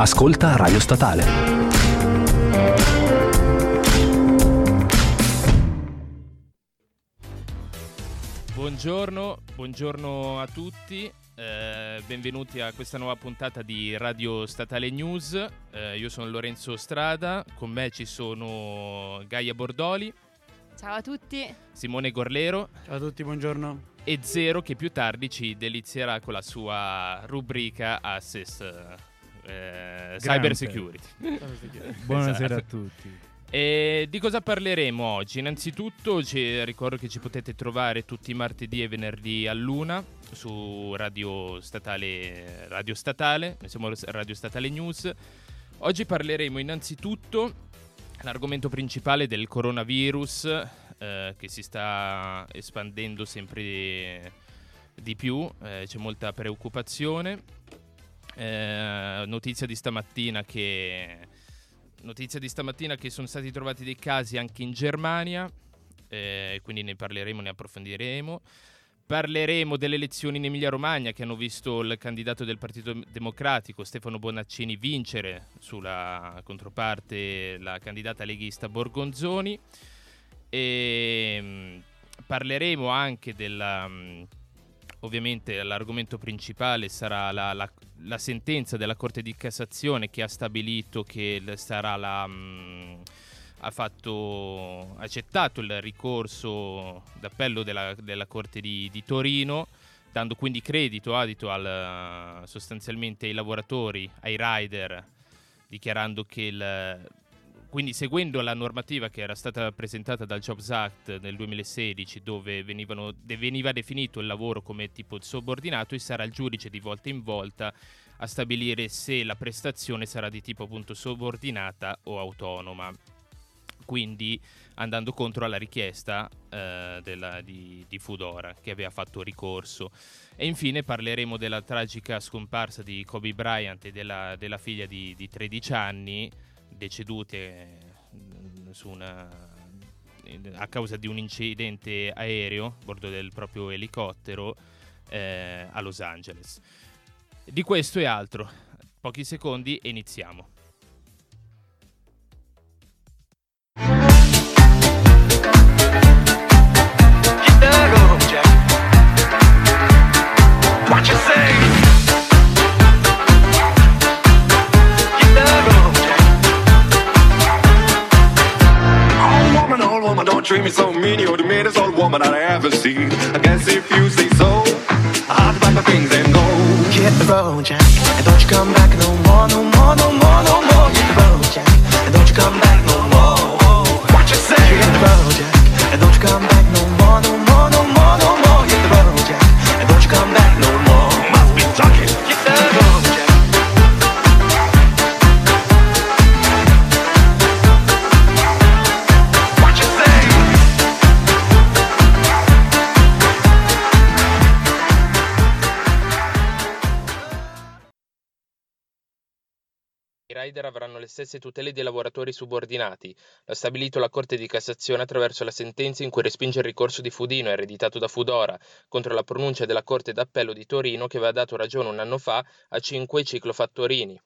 Ascolta Radio Statale. Buongiorno, buongiorno a tutti, eh, benvenuti a questa nuova puntata di Radio Statale News. Eh, io sono Lorenzo Strada, con me ci sono Gaia Bordoli. Ciao a tutti. Simone Gorlero. Ciao a tutti, buongiorno. E Zero che più tardi ci delizierà con la sua rubrica Assess eh, Cyber Security. Buonasera esatto. a tutti. E di cosa parleremo oggi? Innanzitutto ci ricordo che ci potete trovare tutti i martedì e venerdì a luna su Radio Statale, Radio Statale, siamo Radio Statale News. Oggi parleremo innanzitutto l'argomento principale del coronavirus eh, che si sta espandendo sempre di più, eh, c'è molta preoccupazione. Eh, notizia di stamattina che notizia di stamattina che sono stati trovati dei casi anche in Germania, eh, quindi ne parleremo, ne approfondiremo. Parleremo delle elezioni in Emilia-Romagna che hanno visto il candidato del Partito Democratico Stefano Bonaccini vincere sulla controparte la candidata leghista Borgonzoni e mm, parleremo anche della ovviamente l'argomento principale sarà la, la, la, sentenza della Corte di Cassazione che ha stabilito che sarà la mh, mm, ha fatto, accettato il ricorso d'appello della, della Corte di, di, Torino, dando quindi credito, adito al, sostanzialmente ai lavoratori, ai rider, dichiarando che il, quindi seguendo la normativa che era stata presentata dal Jobs Act nel 2016 dove venivano, veniva definito il lavoro come tipo subordinato sarà il giudice di volta in volta a stabilire se la prestazione sarà di tipo appunto subordinata o autonoma quindi andando contro alla richiesta eh, della, di, di, Fudora che aveva fatto ricorso. E infine parleremo della tragica scomparsa di Kobe Bryant e della, della figlia di, di, 13 anni, decedute mm, una, a causa di un incidente aereo a bordo del proprio elicottero eh, a Los Angeles. Di questo e altro, pochi secondi e iniziamo. Treat me so mean. You're the meanest old woman I ever seen. I guess if you say so, I'll pack my things and go. Hit the road, Jack, and don't you come back no more, no more, no more, no more. Hit the road, Jack, and don't you come back rider avranno le stesse tutele dei lavoratori subordinati, l'ha stabilito la Corte di Cassazione attraverso la sentenza in cui respinge il ricorso di Fudino, ereditato da Fudora, contro la pronuncia della Corte d'Appello di Torino che aveva dato ragione un anno fa a cinque ciclofattorini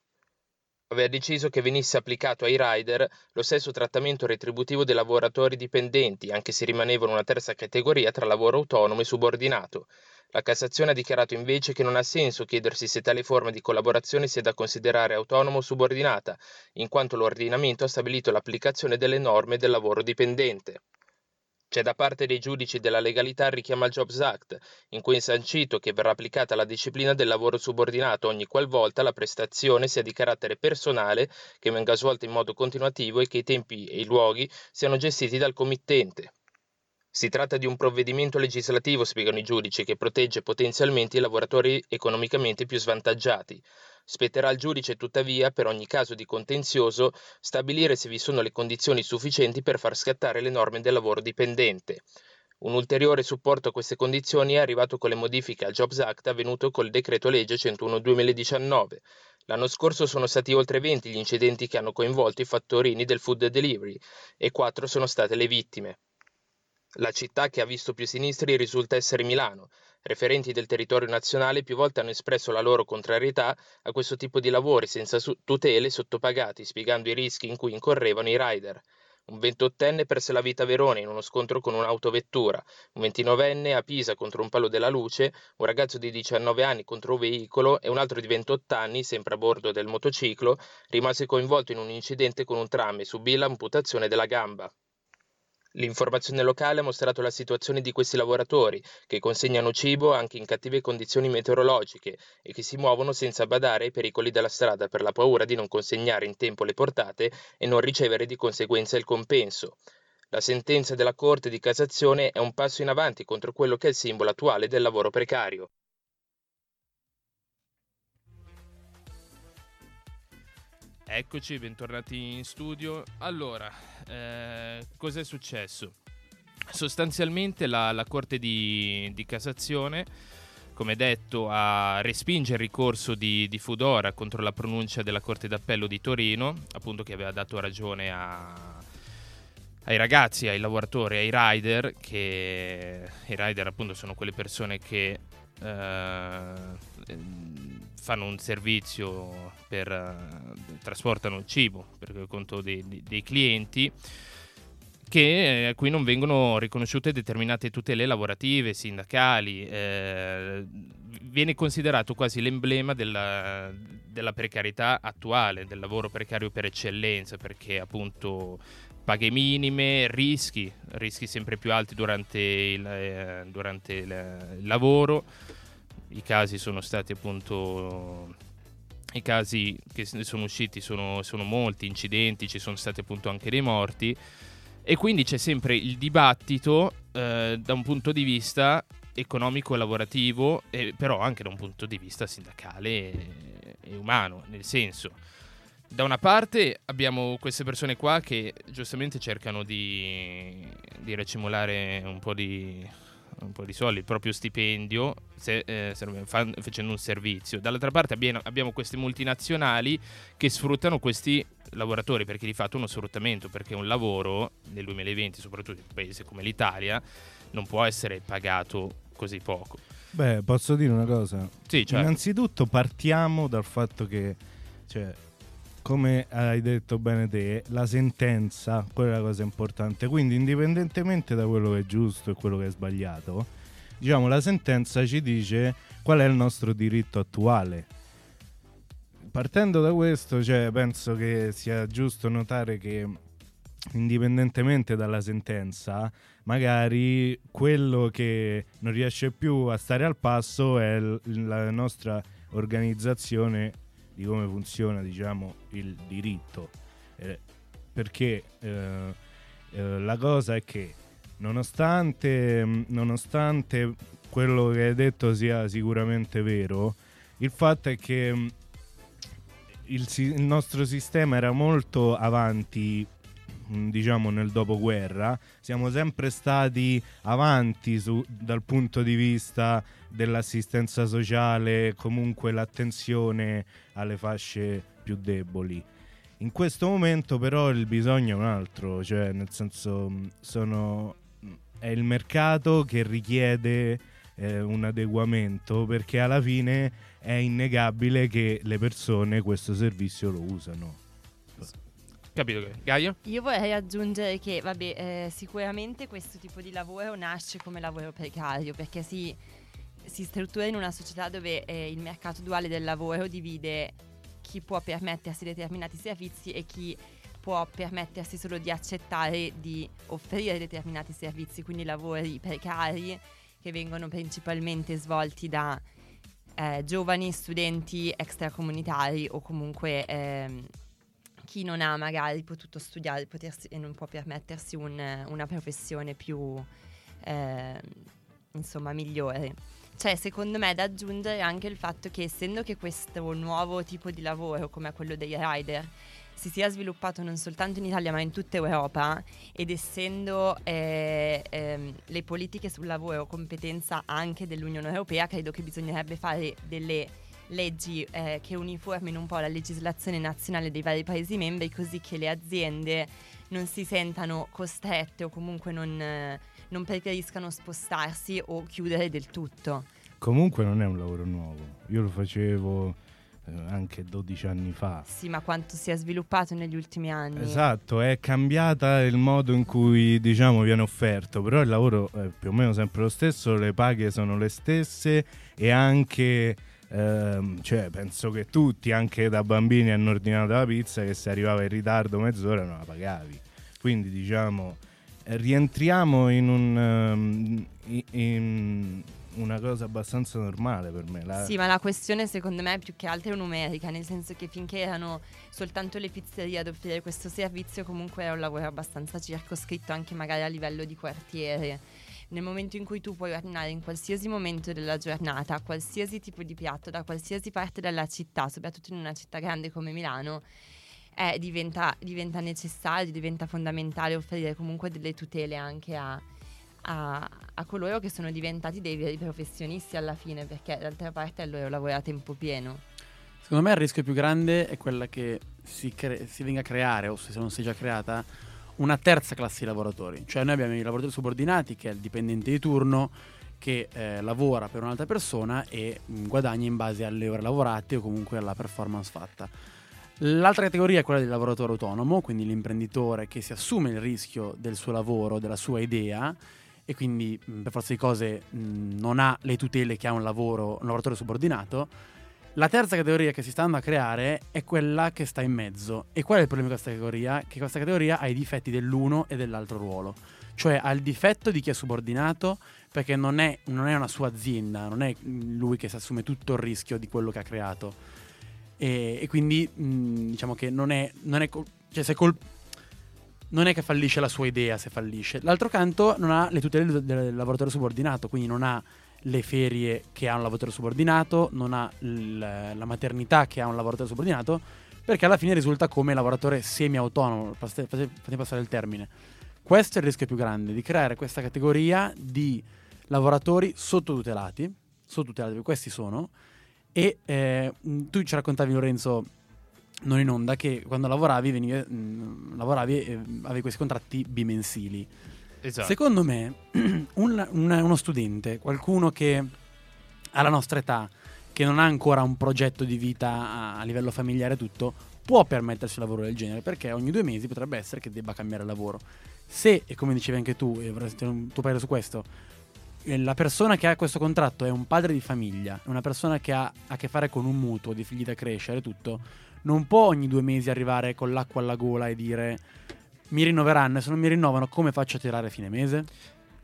aveva deciso che venisse applicato ai rider lo stesso trattamento retributivo dei lavoratori dipendenti, anche se rimanevano una terza categoria tra lavoro autonomo e subordinato. La Cassazione ha dichiarato invece che non ha senso chiedersi se tale forma di collaborazione sia da considerare autonoma o subordinata, in quanto l'ordinamento ha stabilito l'applicazione delle norme del lavoro dipendente. C'è da parte dei giudici della legalità il richiamo al Jobs Act, in cui è sancito che verrà applicata la disciplina del lavoro subordinato ogni qualvolta la prestazione sia di carattere personale, che venga svolta in modo continuativo e che i tempi e i luoghi siano gestiti dal committente. Si tratta di un provvedimento legislativo, spiegano i giudici, che protegge potenzialmente i lavoratori economicamente più svantaggiati. Spetterà al giudice, tuttavia, per ogni caso di contenzioso, stabilire se vi sono le condizioni sufficienti per far scattare le norme del lavoro dipendente. Un ulteriore supporto a queste condizioni è arrivato con le modifiche al Jobs Act avvenuto col decreto legge 101-2019. L'anno scorso sono stati oltre 20 gli incidenti che hanno coinvolto i fattorini del food delivery e 4 sono state le vittime. La città che ha visto più sinistri risulta essere Milano. Referenti del territorio nazionale più volte hanno espresso la loro contrarietà a questo tipo di lavori senza tutele sottopagati, spiegando i rischi in cui incorrevano i rider. Un ventottenne perse la vita a Verona in uno scontro con un'autovettura, un ventinovenne a Pisa contro un palo della luce, un ragazzo di 19 anni contro un veicolo e un altro di 28 anni, sempre a bordo del motociclo, rimase coinvolto in un incidente con un tram e subì l'amputazione della gamba. L'informazione locale ha mostrato la situazione di questi lavoratori, che consegnano cibo anche in cattive condizioni meteorologiche e che si muovono senza badare ai pericoli della strada per la paura di non consegnare in tempo le portate e non ricevere di conseguenza il compenso. La sentenza della Corte di Cassazione è un passo in avanti contro quello che è il simbolo attuale del lavoro precario. Eccoci, bentornati in studio. Allora, eh, cos'è successo? Sostanzialmente la, la Corte di, di, Cassazione, come detto, ha respinge il ricorso di, di, Fudora contro la pronuncia della Corte d'Appello di Torino, appunto che aveva dato ragione a, ai ragazzi, ai lavoratori, ai rider, che i rider appunto sono quelle persone che... Eh, fanno un servizio per uh, trasportano il cibo per conto dei, dei clienti che eh, a cui non vengono riconosciute determinate tutele lavorative, sindacali, eh, viene considerato quasi l'emblema della, della, precarietà attuale, del lavoro precario per eccellenza, perché appunto paghe minime, rischi, rischi sempre più alti durante il, eh, durante il, il lavoro i casi sono stati appunto i casi che sono usciti sono, sono, molti incidenti, ci sono stati appunto anche dei morti. E quindi c'è sempre il dibattito eh, da un punto di vista economico e lavorativo, e però anche da un punto di vista sindacale e, e umano, nel senso da una parte abbiamo queste persone qua che giustamente cercano di, di recimolare un po' di, un po' di soldi, il proprio stipendio se, eh, fan, facendo un servizio. Dall'altra parte abbiamo, abbiamo, queste multinazionali che sfruttano questi lavoratori perché di fatto è uno sfruttamento, perché un lavoro nel 2020, soprattutto in un paese come l'Italia, non può essere pagato così poco. Beh, posso dire una cosa? Sì, certo. Innanzitutto partiamo dal fatto che cioè, come hai detto bene te, la sentenza, quella è la cosa importante. Quindi, indipendentemente da quello che è giusto e quello che è sbagliato, diciamo, la sentenza ci dice qual è il nostro diritto attuale. Partendo da questo, cioè, penso che sia giusto notare che indipendentemente dalla sentenza, magari quello che non riesce più a stare al passo è la nostra organizzazione di come funziona diciamo, il diritto. Eh, perché eh, eh, la cosa è che nonostante, nonostante quello che hai detto sia sicuramente vero, il fatto è che mm, il, il nostro sistema era molto avanti diciamo nel dopoguerra siamo sempre stati avanti su, dal punto di vista dell'assistenza sociale comunque l'attenzione alle fasce più deboli. In questo momento però il bisogno è un altro cioè nel senso mm, sono, mm, è il mercato che richiede eh, un adeguamento perché alla fine è innegabile che le persone questo servizio lo usano Capito, Gaia? Io vorrei aggiungere che, vabbè, eh, sicuramente questo tipo di lavoro nasce come lavoro precario perché si, si struttura in una società dove eh, il mercato duale del lavoro divide chi può permettersi determinati servizi e chi può permettersi solo di accettare di offrire determinati servizi, quindi lavori precari che vengono principalmente svolti da eh, giovani studenti extracomunitari o comunque eh, chi non ha magari potuto studiare potersi, e non può permettersi un, una professione più, eh, insomma, migliore. Cioè, secondo me, da aggiungere anche il fatto che essendo che questo nuovo tipo di lavoro, come quello dei rider, si sia sviluppato non soltanto in Italia ma in tutta Europa ed essendo eh, ehm, le politiche sul lavoro competenza anche dell'Unione Europea, credo che bisognerebbe fare delle leggi eh, che uniformino un po' la legislazione nazionale dei vari Paesi membri così che le aziende non si sentano costrette o comunque non, eh, non preferiscano spostarsi o chiudere del tutto. comunque non è un lavoro nuovo. Io lo facevo eh, anche 12 anni fa. Sì, ma quanto si è sviluppato negli ultimi anni. Esatto, è cambiata il modo in cui diciamo viene offerto, però il lavoro è più o meno sempre lo stesso, le paghe sono le stesse e anche ehm, cioè, penso che tutti, anche da bambini, hanno ordinato la pizza che se arrivava in ritardo mezz'ora non la pagavi. Quindi diciamo rientriamo in un um, in una cosa abbastanza normale per me. La... Sì, ma la questione secondo me è più che altro numerica, nel senso che finché erano soltanto le pizzerie ad offrire questo servizio, comunque era un lavoro abbastanza circoscritto anche magari a livello di quartiere. Nel momento in cui tu puoi ordinare in qualsiasi momento della giornata, qualsiasi tipo di piatto, da qualsiasi parte della città, soprattutto in una città grande come Milano, eh, diventa, diventa necessario, diventa fondamentale offrire comunque delle tutele anche a, a, a, coloro che sono diventati dei veri professionisti alla fine, perché d'altra parte è il loro lavoro a tempo pieno. Secondo me il rischio più grande è quella che si, cre- si venga a creare, o se non si è già creata, una terza classe di lavoratori. Cioè noi abbiamo i lavoratori subordinati, che è il dipendente di turno, che eh, lavora per un'altra persona e mm, guadagna in base alle ore lavorate o comunque alla performance fatta. L'altra categoria è quella del lavoratore autonomo, quindi l'imprenditore che si assume il rischio del suo lavoro, della sua idea e quindi per forza di cose mh, non ha le tutele che ha un lavoro, un lavoratore subordinato. La terza categoria che si sta andando a creare è quella che sta in mezzo. E qual è il problema di questa categoria? Che questa categoria ha i difetti dell'uno e dell'altro ruolo. Cioè ha il difetto di chi è subordinato perché non è, non è una sua azienda, non è lui che si assume tutto il rischio di quello che ha creato. E, e quindi mh, diciamo che non è, non è cioè se col, non è che fallisce la sua idea se fallisce. L'altro canto non ha le tutele del lavoratore subordinato, quindi non ha le ferie che ha un lavoratore subordinato, non ha l- la maternità che ha un lavoratore subordinato, perché alla fine risulta come lavoratore semi-autonomo, fate passare il termine. Questo è il rischio più grande, di creare questa categoria di lavoratori sottotutelati, sottotutelati, questi sono, e eh, tu ci raccontavi Lorenzo non in onda che quando lavoravi, venivi, mh, mm, lavoravi e avevi questi contratti bimensili. Esatto. Secondo me un, un, uno studente, qualcuno che ha la nostra età, che non ha ancora un progetto di vita a, livello familiare tutto, può permettersi un lavoro del genere perché ogni due mesi potrebbe essere che debba cambiare lavoro. Se, e come dicevi anche tu, e avresti un tuo parere su questo, eh, la persona che ha questo contratto è un padre di famiglia, è una persona che ha a che fare con un mutuo, di figli da crescere, tutto, non può ogni due mesi arrivare con l'acqua alla gola e dire mi rinnoveranno e se non mi rinnovano come faccio a tirare a fine mese?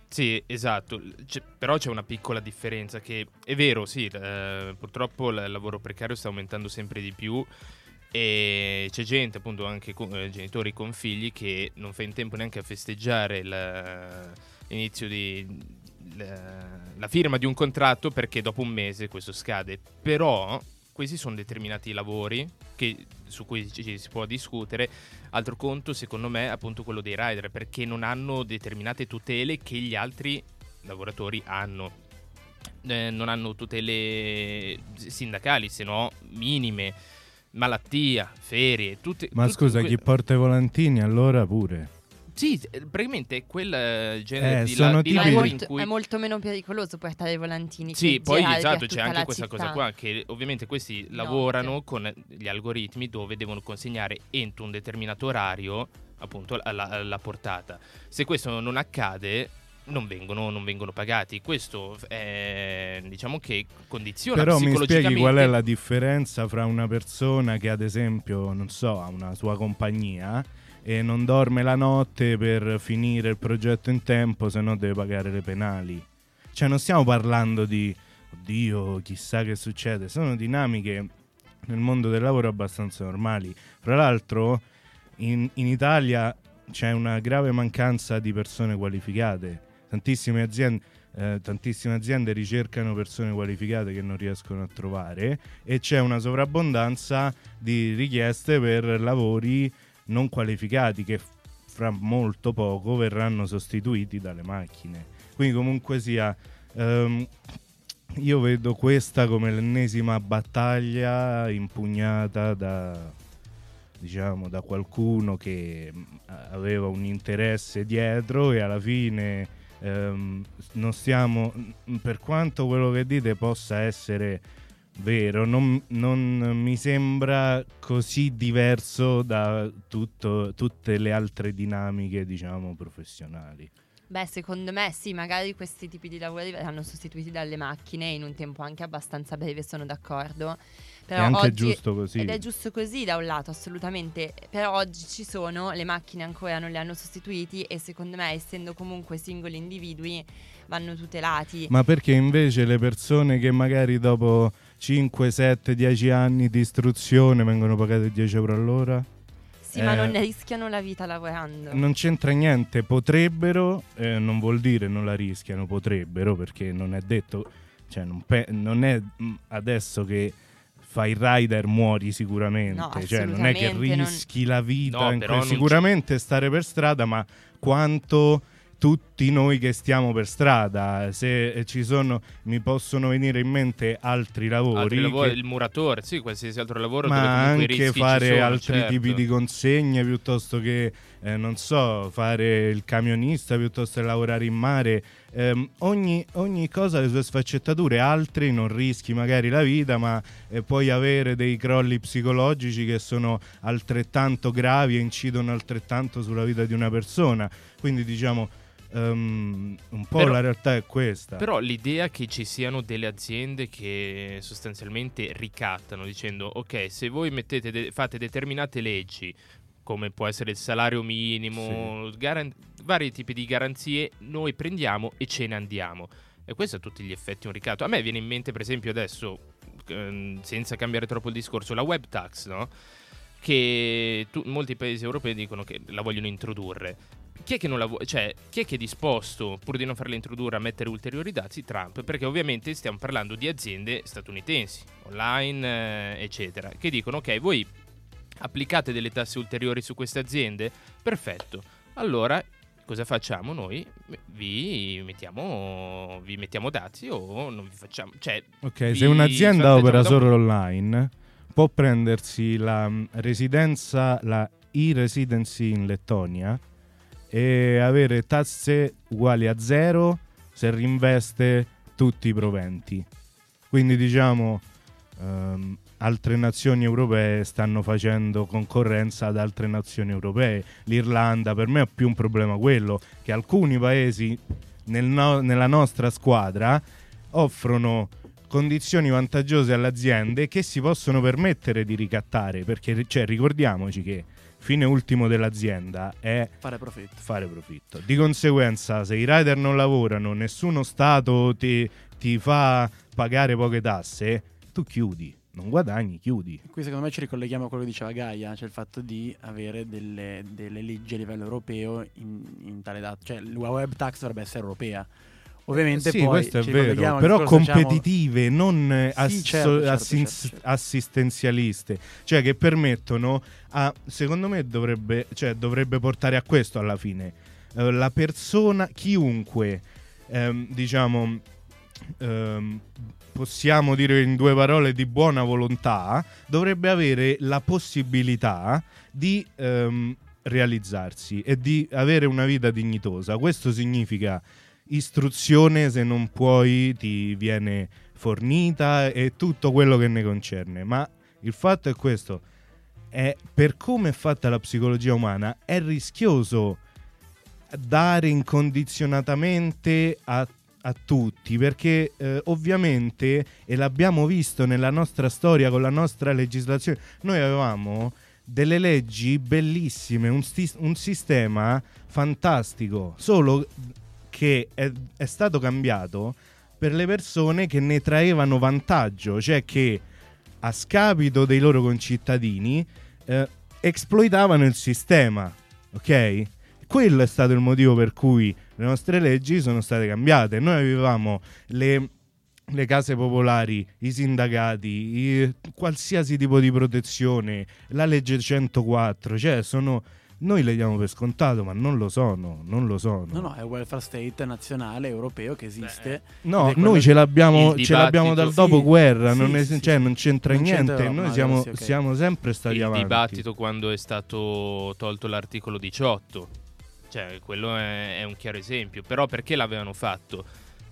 Sì, esatto, c'è, però c'è una piccola differenza che è vero, sì, eh, purtroppo il lavoro precario sta aumentando sempre di più e c'è gente, appunto anche con, eh, genitori con figli che non fa in tempo neanche a festeggiare la, l'inizio di la, la firma di un contratto perché dopo un mese questo scade. Però questi sono determinati lavori che, su cui ci si può discutere. Altro conto, secondo me, è appunto quello dei rider, perché non hanno determinate tutele che gli altri lavoratori hanno. Eh, non hanno tutele sindacali, se no minime, malattia, ferie, tutte. Ma tutte scusa, que- chi porta i volantini allora pure? Sì, eh, praticamente quel eh, genere eh, di, la, di lavoro in cui... È molto meno pericoloso portare i volantini. Sì, poi esatto, c'è anche questa città. cosa qua, che ovviamente questi no, lavorano okay. con gli algoritmi dove devono consegnare entro un determinato orario appunto la, la portata. Se questo non accade, non vengono, non vengono, pagati. Questo è, diciamo che condiziona Però mi spieghi qual è la differenza fra una persona che ad esempio, non so, ha una sua compagnia e non dorme la notte per finire il progetto in tempo, se no deve pagare le penali. Cioè non stiamo parlando di oddio, chissà che succede, sono dinamiche nel mondo del lavoro abbastanza normali. Fra l'altro in, in Italia c'è una grave mancanza di persone qualificate. Tantissime aziende, eh, tantissime aziende ricercano persone qualificate che non riescono a trovare e c'è una sovrabbondanza di richieste per lavori non qualificati che fra molto poco verranno sostituiti dalle macchine. Quindi comunque sia, um, io vedo questa come l'ennesima battaglia impugnata da, diciamo, da qualcuno che aveva un interesse dietro e alla fine ehm, non stiamo, per quanto quello che dite possa essere vero, non, non mi sembra così diverso da tutto, tutte le altre dinamiche, diciamo, professionali. Beh, secondo me sì, magari questi tipi di lavori verranno sostituiti dalle macchine in un tempo anche abbastanza breve, sono d'accordo. Però è anche oggi, giusto così. Ed è giusto così da un lato, assolutamente. Però oggi ci sono, le macchine ancora non le hanno sostituiti e secondo me, essendo comunque singoli individui, vanno tutelati. Ma perché invece le persone che magari dopo 5, 7, 10 anni di istruzione vengono pagate 10 euro all'ora? Sì, ma non Eh, ne rischiano la vita lavorando. Non c'entra niente, potrebbero, eh, non vuol dire non la rischiano, potrebbero, perché non è detto, cioè non, pe- non è mm, adesso che fai il rider muori sicuramente, No, cioè non è che assolutamente, non- rischi la vita, No, que- sicuramente stare per strada, ma quanto tutti noi che stiamo per strada, se eh, ci sono, mi possono venire in mente altri lavori, Altri lavori, che- il muratore, sì, qualsiasi altro lavoro ma anche fare sono, altri certo. tipi di consegne piuttosto che eh, non so fare il camionista piuttosto che lavorare in mare Ehm, ogni, ogni cosa ha le sue sfaccettature altri non rischi magari la vita ma eh, puoi avere dei crolli psicologici che sono altrettanto gravi e incidono altrettanto sulla vita di una persona quindi diciamo ehm, un po' Però- la realtà è questa Però l'idea che ci siano delle aziende che sostanzialmente ricattano dicendo ok, se voi mettete de- fate determinate leggi, come può essere il salario minimo, garan- vari tipi di garanzie, noi prendiamo e ce ne andiamo. E questo a tutti gli effetti è un ricatto. A me viene in mente, per esempio, adesso, ehm, senza cambiare troppo il discorso, la web tax, no? Che tu- molti paesi europei dicono che la vogliono introdurre. Chi è che non la vuole? Cioè, chi è che è disposto, pur di non farla introdurre, a mettere ulteriori dazi? Trump. Perché ovviamente stiamo parlando di aziende statunitensi, online, eh, eccetera, che dicono: ok, voi applicate delle tasse ulteriori su queste aziende? Perfetto. Allora, cosa facciamo noi? Vi mettiamo, vi mettiamo dazi o non vi facciamo. Cioè, Ok, se un'azienda opera solo online, può prendersi la mm, residenza, la e-residency in Lettonia e avere tasse uguali a zero se reinveste tutti i proventi. Quindi diciamo ehm, altre nazioni europee stanno facendo concorrenza ad altre nazioni europee. L'Irlanda per me è più un problema quello che alcuni paesi nel no- nella nostra squadra offrono condizioni vantaggiose alle aziende che si possono permettere di ricattare perché cioè, ricordiamoci che fine ultimo dell'azienda è Fare profitto. fare profitto di conseguenza se i rider non lavorano nessuno stato ti, ti fa pagare poche tasse tu chiudi non guadagni chiudi Qui secondo me ci ricolleghiamo a quello che diceva Gaia, cioè il fatto di avere delle, delle leggi a livello europeo in, in tale dato. Cioè la web tax dovrebbe essere europea. Ovviamente sì, poi questo è vero, però diciamo, competitive, non eh, Sì, asso- certo, certo, assin- certo, certo. assistenzialiste, cioè che permettono a, secondo me dovrebbe, cioè, dovrebbe portare a questo alla fine. Eh, la persona, chiunque, ehm, diciamo, ehm, possiamo dire in due parole di buona volontà, dovrebbe avere la possibilità di ehm, realizzarsi e di avere una vita dignitosa. Questo significa istruzione, se non puoi ti viene fornita e tutto quello che ne concerne. Ma il fatto è questo, è per come è fatta la psicologia umana, è rischioso dare incondizionatamente a, a tutti perché eh, ovviamente e l'abbiamo visto nella nostra storia con la nostra legislazione noi avevamo delle leggi bellissime un, sti- un sistema fantastico solo che è, è stato cambiato per le persone che ne traevano vantaggio cioè che a scapito dei loro concittadini eh, esploitavano il sistema ok quello è stato il motivo per cui le nostre leggi sono state cambiate. Noi avevamo le, le case popolari, i sindacati, i- qualsiasi tipo di protezione, la legge 104, cioè sono... Noi le diamo per scontato, ma non lo sono, non lo sono. No, no, è un welfare state nazionale, europeo che esiste. No, è quello noi ce l'abbiamo, il ce l'abbiamo dal dopoguerra, Sì, non, è- sì, cioè, non c'entra Non niente, c'entra- noi no, siamo, sì, ok. siamo sempre stati il avanti. dibattito quando è stato tolto l'articolo 18 Cioè, quello è, è un chiaro esempio. Però perché l'avevano fatto?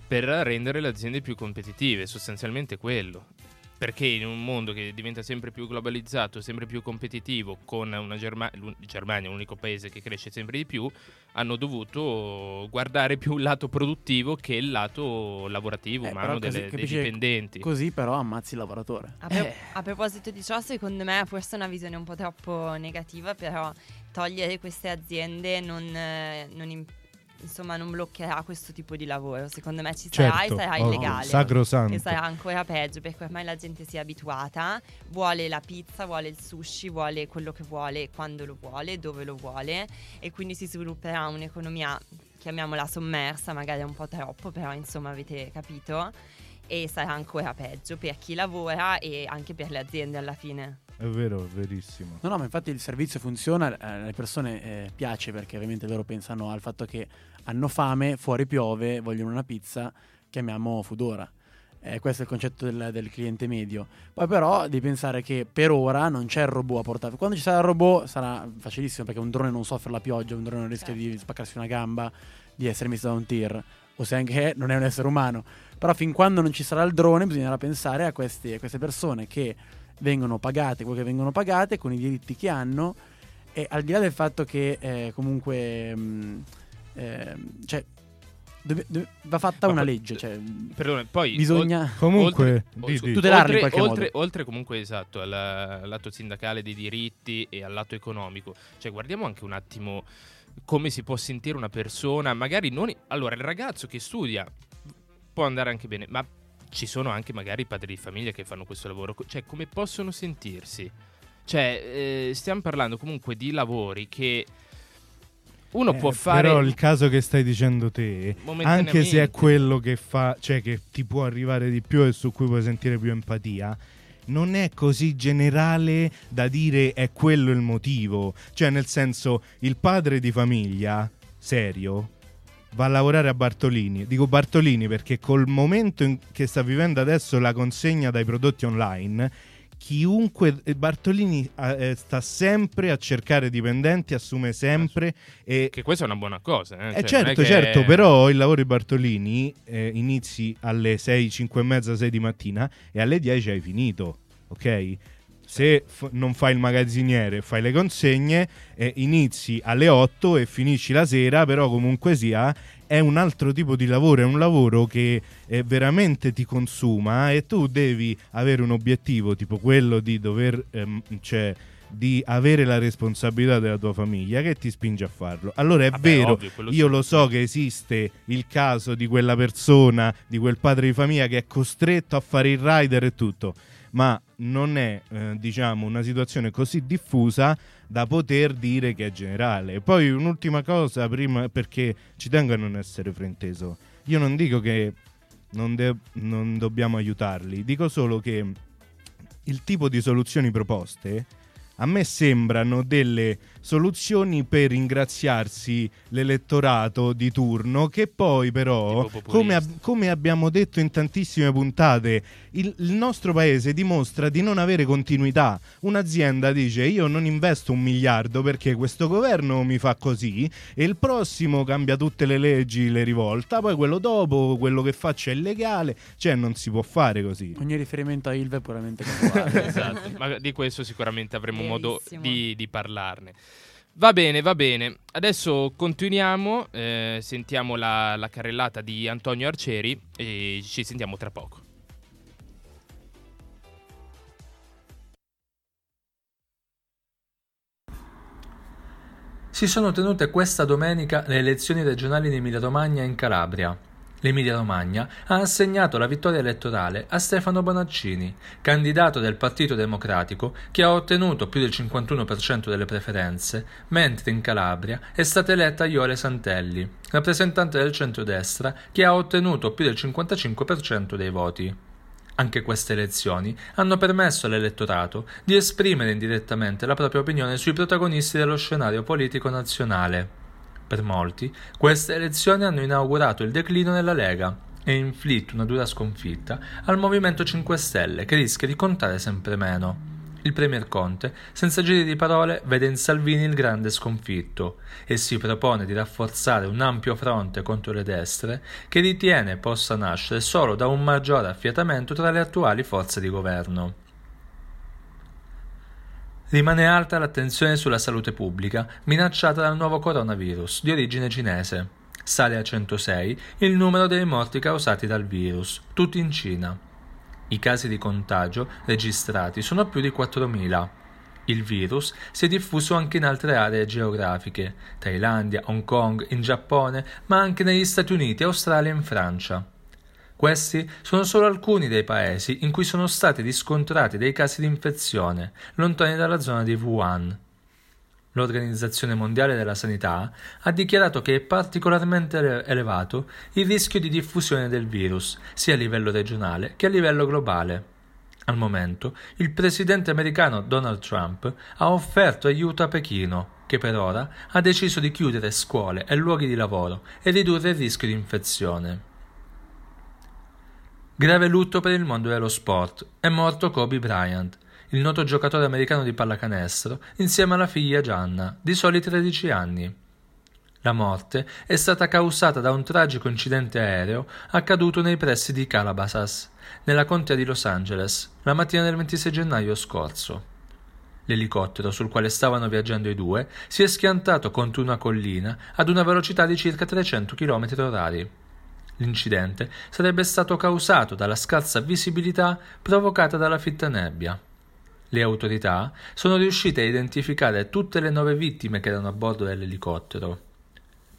Per rendere le aziende più competitive, sostanzialmente quello perché in un mondo che diventa sempre più globalizzato, sempre più competitivo, con una Germa- Germania, l'unico paese che cresce sempre di più, hanno dovuto guardare più il lato produttivo che il lato lavorativo, Eh, umano così- delle- dei dipendenti. Così però ammazzi il lavoratore. A, pro- Eh. a proposito di ciò, secondo me forse è una visione un po' troppo negativa, però togliere queste aziende non, eh, non insomma, non bloccherà questo tipo di lavoro. Secondo me ci sarà Certo, e sarà oh, illegale. sacrosanto. E sarà ancora peggio perché ormai la gente si è abituata, vuole la pizza, vuole il sushi, vuole quello che vuole, quando lo vuole, dove lo vuole e quindi si svilupperà un'economia, chiamiamola sommersa, magari un po' troppo, però insomma avete capito, e sarà ancora peggio per chi lavora e anche per le aziende alla fine. È vero, è verissimo. No, no, ma infatti il servizio funziona, eh, alle persone eh, piace perché ovviamente loro pensano al fatto che hanno fame, fuori piove, vogliono una pizza, chiamiamo Foodora. Eh, questo è il concetto del, del cliente medio. Poi però devi pensare che per ora non c'è il robot a portare. Quando ci sarà il robot sarà facilissimo perché un drone non soffre la pioggia, un drone non rischia di spaccarsi una gamba, di essere messo da un tir. O se anche non è un essere umano. Però fin quando non ci sarà il drone bisognerà pensare a, questi- a queste persone che vengono pagate quello che vengono pagate con i diritti che hanno e al di là del fatto che eh, comunque mh, ehm, cioè, dove- dove- va fatta Ma una poi- legge cioè, Perdone, poi bisogna Comunque, oltre- di- Tutelarli in oltre, qualche oltre, modo. oltre comunque esatto al, al lato sindacale dei diritti e al lato economico, cioè guardiamo anche un attimo come si può sentire una persona, magari non... Allora, il ragazzo che studia può andare anche bene, ma ci sono anche magari padri di famiglia che fanno questo lavoro, cioè come possono sentirsi? Cioè, eh, stiamo parlando comunque di lavori che uno Eh, può fare... Però il caso che stai dicendo te, anche se è quello che fa, cioè che ti può arrivare di più e su cui puoi sentire più empatia, non è così generale da dire è quello il motivo. Cioè, nel senso, il padre di famiglia, serio, va a lavorare a Bartolini. Dico Bartolini perché col momento in- che sta vivendo adesso la consegna dai prodotti online, chiunque eh, Bartolini eh, sta sempre a cercare dipendenti, assume sempre e Che questa è una buona cosa. Eh, eh cioè, certo, che- certo, però il lavoro di Bartolini eh, inizi alle 6, 5 e mezza, 6 di mattina e alle 10 hai finito, ok? Se f- non fai il magazziniere, fai le consegne, eh, inizi alle 8 e finisci la sera, però comunque sia è un altro tipo di lavoro, è un lavoro che eh, veramente ti consuma e tu devi avere un obiettivo, tipo quello di dover, ehm, cioè, di avere la responsabilità della tua famiglia che ti spinge a farlo. Allora è Vabbè, vero, ovvio, io sì. lo so che esiste il caso di quella persona, di quel padre di famiglia che è costretto a fare il rider e tutto, ma non è, eh, diciamo, una situazione così diffusa da poter dire che è generale. Poi un'ultima cosa, prima, perché ci tengo a non essere frainteso. Io non dico che non, de- non dobbiamo aiutarli, dico solo che il tipo di soluzioni proposte a me sembrano delle soluzioni per ringraziarsi l'elettorato di turno che poi però, come, ab- come abbiamo detto in tantissime puntate, il, il nostro paese dimostra di non avere continuità. Un'azienda dice io non investo un miliardo perché questo governo mi fa così e il prossimo cambia tutte le leggi, le rivolta, poi quello dopo, quello che faccio è illegale, cioè non si può fare così. ogni riferimento a Ilva è puramente casuale esatto, ma di questo sicuramente avremo modo di, di parlarne. Va bene, va bene. Adesso continuiamo, eh, sentiamo la, la carrellata di Antonio Arcieri e ci sentiamo tra poco. Si sono tenute questa domenica le elezioni regionali in Emilia-Romagna e in Calabria. L'Emilia-Romagna ha assegnato la vittoria elettorale a Stefano Bonaccini, candidato del Partito Democratico che ha ottenuto più del 51% delle preferenze, mentre in Calabria è stata eletta Iole Santelli, rappresentante del centrodestra che ha ottenuto più del 55% dei voti. Anche queste elezioni hanno permesso all'elettorato di esprimere indirettamente la propria opinione sui protagonisti dello scenario politico nazionale. Per molti, queste elezioni hanno inaugurato il declino della Lega e inflitto una dura sconfitta al Movimento 5 Stelle che rischia di contare sempre meno. il premier Conte, senza giri di parole, vede in Salvini il grande sconfitto e si propone di rafforzare un ampio fronte contro le destre che ritiene possa nascere solo da un maggiore affiatamento tra le attuali forze di governo. Rimane alta l'attenzione sulla salute pubblica, minacciata dal nuovo coronavirus di origine cinese. Sale a 106 il numero dei morti causati dal virus, tutti in Cina. I casi di contagio registrati sono più di 4.000. Il virus si è diffuso anche in altre aree geografiche, Thailandia, Hong Kong, in Giappone, ma anche negli Stati Uniti, Australia e in Francia. Questi sono solo alcuni dei paesi in cui sono stati riscontrati dei casi di infezione, lontani dalla zona di Wuhan. L'Organizzazione Mondiale della Sanità ha dichiarato che è particolarmente elevato il rischio di diffusione del virus, sia a livello regionale che a livello globale. Al momento, il presidente americano Donald Trump ha offerto aiuto a Pechino, che per ora ha deciso di chiudere scuole e luoghi di lavoro e ridurre il rischio di infezione. Grave lutto per il mondo dello sport. È morto Kobe Bryant, il noto giocatore americano di pallacanestro, insieme alla figlia Gianna, di soli 13 anni. La morte è stata causata da un tragico incidente aereo accaduto nei pressi di Calabasas, nella contea di Los Angeles, la mattina del 26 gennaio scorso. L'elicottero sul quale stavano viaggiando i due si è schiantato contro una collina ad una velocità di circa 300 km orari. L'incidente sarebbe stato causato dalla scarsa visibilità provocata dalla fitta nebbia. Le autorità sono riuscite a identificare tutte le nove vittime che erano a bordo dell'elicottero.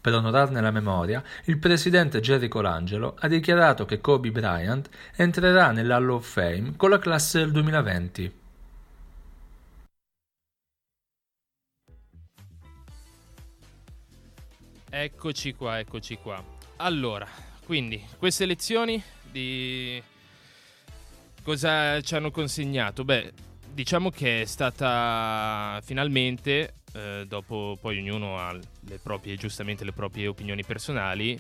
Per onorarne la memoria, il presidente Jerry Colangelo ha dichiarato che Kobe Bryant entrerà nell'Hall of Fame con la classe del 2020. Eccoci qua, eccoci qua. Allora, quindi queste lezioni di cosa ci hanno consegnato? Beh, diciamo che è stata finalmente, eh, dopo poi ognuno ha le proprie, giustamente le proprie opinioni personali,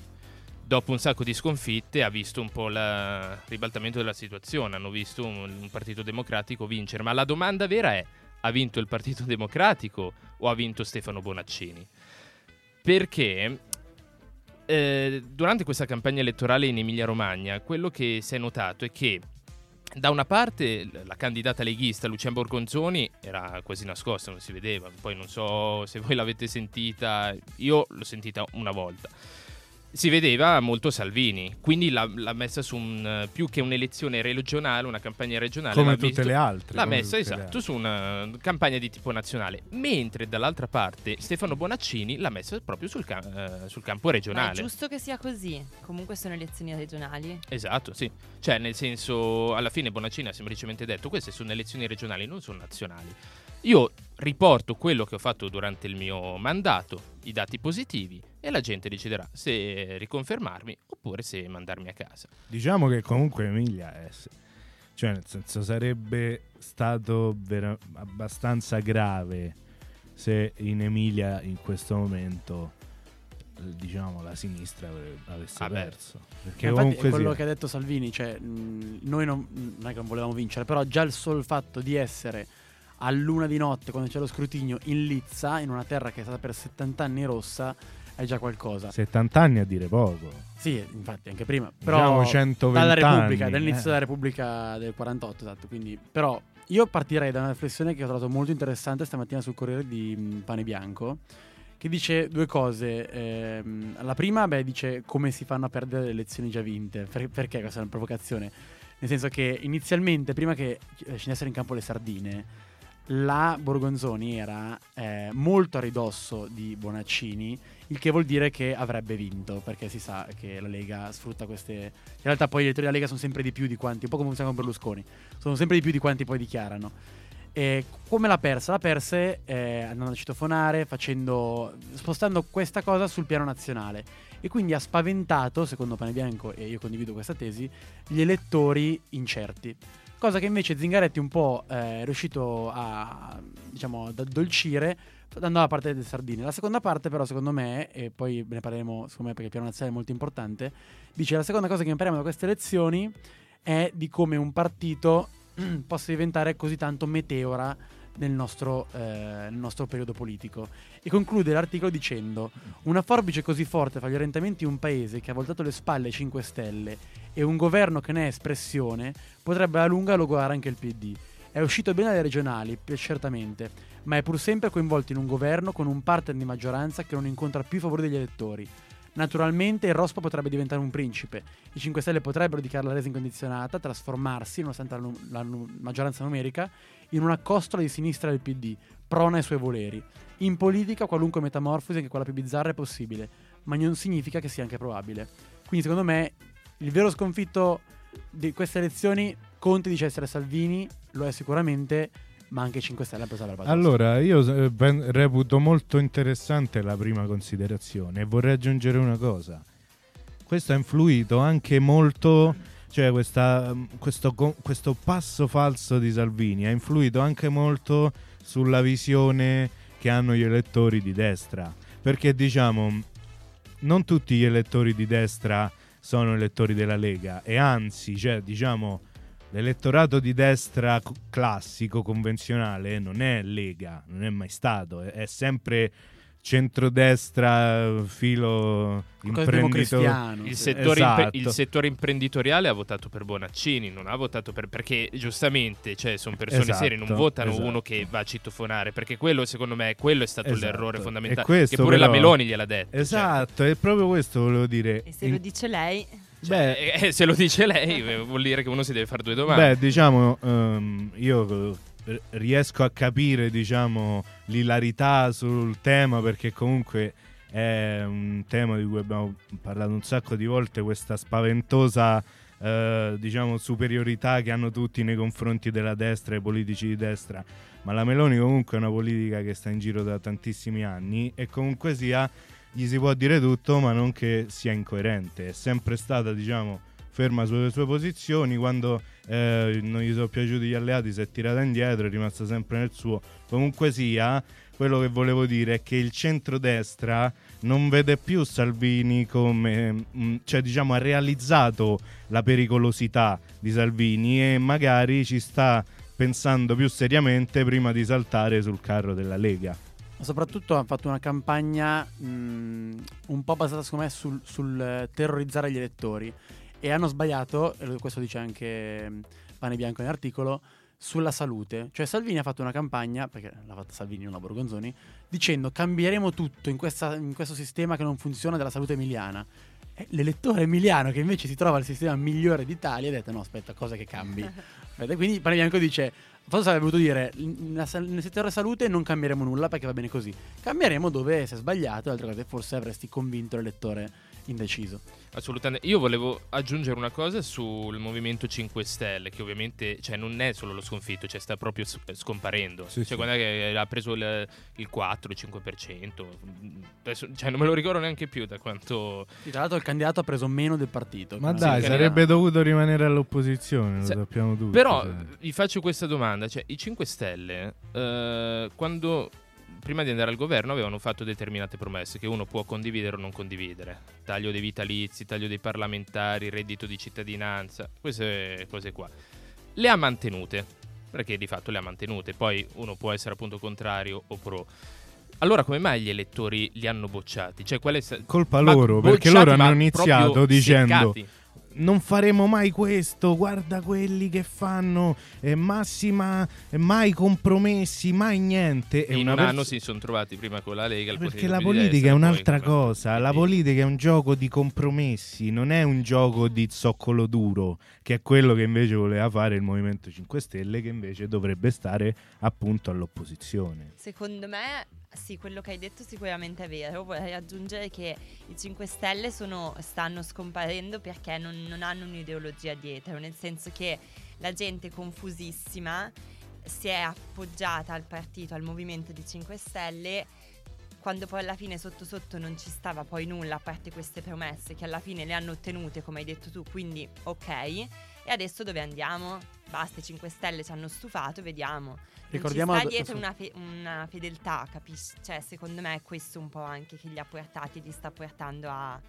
dopo un sacco di sconfitte ha visto un po' il ribaltamento della situazione, hanno visto un, un, partito democratico vincere, ma la domanda vera è, ha vinto il partito democratico o ha vinto Stefano Bonaccini? Perché eh, durante questa campagna elettorale in Emilia-Romagna quello che si è notato è che da una parte la candidata leghista Luciana Borgonzoni era quasi nascosta, non si vedeva, poi non so se voi l'avete sentita, io l'ho sentita una volta si vedeva molto Salvini, quindi l'ha, l'ha messa su un, più che un'elezione regionale, una campagna regionale. Come tutte visto, le altre. L'ha messa esatto su una campagna di tipo nazionale, mentre dall'altra parte Stefano Bonaccini l'ha messa proprio sul, uh, sul campo regionale. Ma è giusto che sia così, comunque sono elezioni regionali. Esatto, sì. Cioè nel senso, alla fine Bonaccini ha semplicemente detto queste sono elezioni regionali, non sono nazionali. Io riporto quello che ho fatto durante il mio mandato, i dati positivi, e la gente deciderà se riconfermarmi oppure se mandarmi a casa. Diciamo che comunque Emilia è... Cioè, nel senso, sarebbe stato vera- abbastanza grave se in Emilia in questo momento diciamo la sinistra avesse ah perso perché comunque quello sì. che ha detto Salvini cioè mh, noi non, non, è che non volevamo vincere però già il solo fatto di essere a luna di notte, quando c'è lo scrutinio, in Lizza, in una terra che è stata per 70 anni rossa, è già qualcosa. 70 anni a dire poco. Sì, infatti, anche prima. Però diciamo 120 dalla Repubblica, anni, dall'inizio eh. della Repubblica del 48, esatto. Quindi, però io partirei da una riflessione che ho trovato molto interessante stamattina sul Corriere di mm, Pane Bianco, che dice due cose. Eh, la prima, beh, dice come si fanno a perdere le elezioni già vinte. Per, perché questa è una provocazione? Nel senso che inizialmente, prima che scendessero in campo le sardine, la Borgonzoni era eh, molto a ridosso di Bonaccini, il che vuol dire che avrebbe vinto, perché si sa che la Lega sfrutta queste... In realtà poi gli elettori della Lega sono sempre di più di quanti, un po' come funziona con Berlusconi, sono sempre di più di quanti poi dichiarano. E come l'ha persa? L'ha persa eh, andando a citofonare, facendo, spostando questa cosa sul piano nazionale. E quindi ha spaventato, secondo Pane Bianco, e io condivido questa tesi, gli elettori incerti cosa che invece Zingaretti un po' eh, è riuscito a, diciamo, ad addolcire andando alla parte delle sardine. La seconda parte però secondo me, e poi ne parleremo secondo me perché il piano nazionale è molto importante, dice la seconda cosa che impariamo da queste elezioni è di come un partito possa diventare così tanto meteora nel nostro, eh, nel nostro periodo politico. E conclude l'articolo dicendo: Una forbice così forte fra gli orientamenti di un paese che ha voltato le spalle ai 5 Stelle e un governo che ne è espressione potrebbe alla lunga logorare anche il PD. È uscito bene dalle regionali, certamente, ma è pur sempre coinvolto in un governo con un partner di maggioranza che non incontra più i favori degli elettori. Naturalmente il Rospo potrebbe diventare un principe. I 5 Stelle potrebbero dichiarare la resa incondizionata, trasformarsi, nonostante la, nu- la nu- maggioranza numerica, in una costola di sinistra del PD, prona ai suoi voleri. In politica qualunque metamorfosi, anche quella più bizzarra, è possibile, ma non significa che sia anche probabile. Quindi secondo me il vero sconfitto di queste elezioni, Conte dice essere Salvini, lo è sicuramente, ma anche 5 Stelle hanno preso la base. Allora, io eh, ben- reputo molto interessante la prima considerazione e vorrei aggiungere una cosa. Questo ha influito anche molto, cioè questa, mm, questo, questo passo falso di Salvini ha influito anche molto sulla visione che hanno gli elettori di destra. Perché diciamo, non tutti gli elettori di destra sono elettori della Lega e anzi, cioè, diciamo, l'elettorato di destra classico, convenzionale, non è Lega, non è mai stato, è, è sempre centrodestra, filo democristiano. Il settore, impre- Esatto. il settore imprenditoriale ha votato per Bonaccini, non ha votato per. perché giustamente cioè, sono persone Esatto, serie, non votano esatto. uno che va a citofonare. Perché quello, secondo me, quello è stato Esatto. l'errore E fondamentale. questo che pure la però- Meloni gliel'ha detto. cioè. Esatto, è proprio questo volevo dire. E se In- lo dice lei, Cioè, Beh, eh, se lo dice lei, eh, vuol dire che uno si deve fare due domande. Beh, diciamo, ehm, io eh, riesco a capire, diciamo, l'ilarità sul tema perché comunque è un tema di cui abbiamo parlato un sacco di volte, questa spaventosa, eh, diciamo, superiorità che hanno tutti nei confronti della destra e i politici di destra. Ma la Meloni comunque è una politica che sta in giro da tantissimi anni e comunque sia gli si può dire tutto, ma non che sia incoerente. È sempre stata, diciamo, ferma sulle sue posizioni. Quando eh, non gli sono piaciuti gli alleati, si è tirata indietro, è rimasta sempre nel suo. Comunque sia, quello che volevo dire è che il centrodestra non vede più Salvini come, mm, cioè diciamo ha realizzato la pericolosità di Salvini e magari ci sta pensando più seriamente prima di saltare sul carro della Lega. Ma soprattutto hanno fatto una campagna mh, un po' basata secondo me sul, sul, eh, terrorizzare gli elettori e hanno sbagliato, e questo dice anche Pane Bianco nell'articolo, sulla salute. Cioè Salvini ha fatto una campagna, perché l'ha fatta Salvini, non la Borgonzoni, dicendo cambieremo tutto in, questa- in questo sistema che non funziona della salute emiliana. E l'elettore emiliano che invece si trova al sistema migliore d'Italia ha detto no aspetta cosa che cambi. Aspetta, quindi Pane Bianco dice Forse avrebbe voluto dire nel settore salute non cambieremo nulla perché va bene così. Cambieremo dove si è sbagliato e altre cose forse avresti convinto l'elettore indeciso. Assolutamente. Io volevo aggiungere una cosa sul Movimento 5 Stelle, che ovviamente cioè, non è solo lo sconfitto, cioè sta proprio scomparendo. Sì, cioè, sì. guarda che ha preso il, il 4, il 5%. Adesso, cioè, non me lo ricordo neanche più da quanto... Sì, tra l'altro il candidato ha preso meno del partito. Ma dai, sì, sarebbe dovuto rimanere all'opposizione, lo Se- sappiamo tutti. Però cioè. vi faccio questa domanda, cioè i 5 Stelle eh, quando prima di andare al governo avevano fatto determinate promesse che uno può condividere o non condividere, taglio dei vitalizi, taglio dei parlamentari, reddito di cittadinanza, queste cose qua. Le ha mantenute, perché di fatto le ha mantenute, poi uno può essere appunto contrario o pro. Allora come mai gli elettori li hanno bocciati? Cioè, qual è sta- Colpa loro, perché loro hanno iniziato dicendo seccati. Non faremo mai questo, guarda quelli che fanno eh, massima, eh, mai compromessi, mai niente. È in una un pers- anno si sono trovati prima con la Lega. Perché la politica destra, è un'altra cosa, la politica è un gioco di compromessi, non è un gioco di zoccolo duro, che è quello che invece voleva fare il Movimento 5 Stelle, che invece dovrebbe stare appunto all'opposizione. Secondo me, sì, quello che hai detto sicuramente è vero. Vorrei aggiungere che i 5 Stelle sono- stanno scomparendo perché non, non hanno un'ideologia dietro, nel senso che la gente confusissima si è appoggiata al partito, al movimento di 5 Stelle. Quando poi alla fine sotto sotto non ci stava poi nulla a parte queste promesse che alla fine le hanno ottenute come hai detto tu, quindi ok. E adesso dove andiamo? Basta, i 5 Stelle ci hanno stufato, vediamo. Ricordiamo non ci sta dietro una, fe- una fedeltà, capisci? Cioè, secondo me è questo un po' anche che li ha portati e li sta portando a...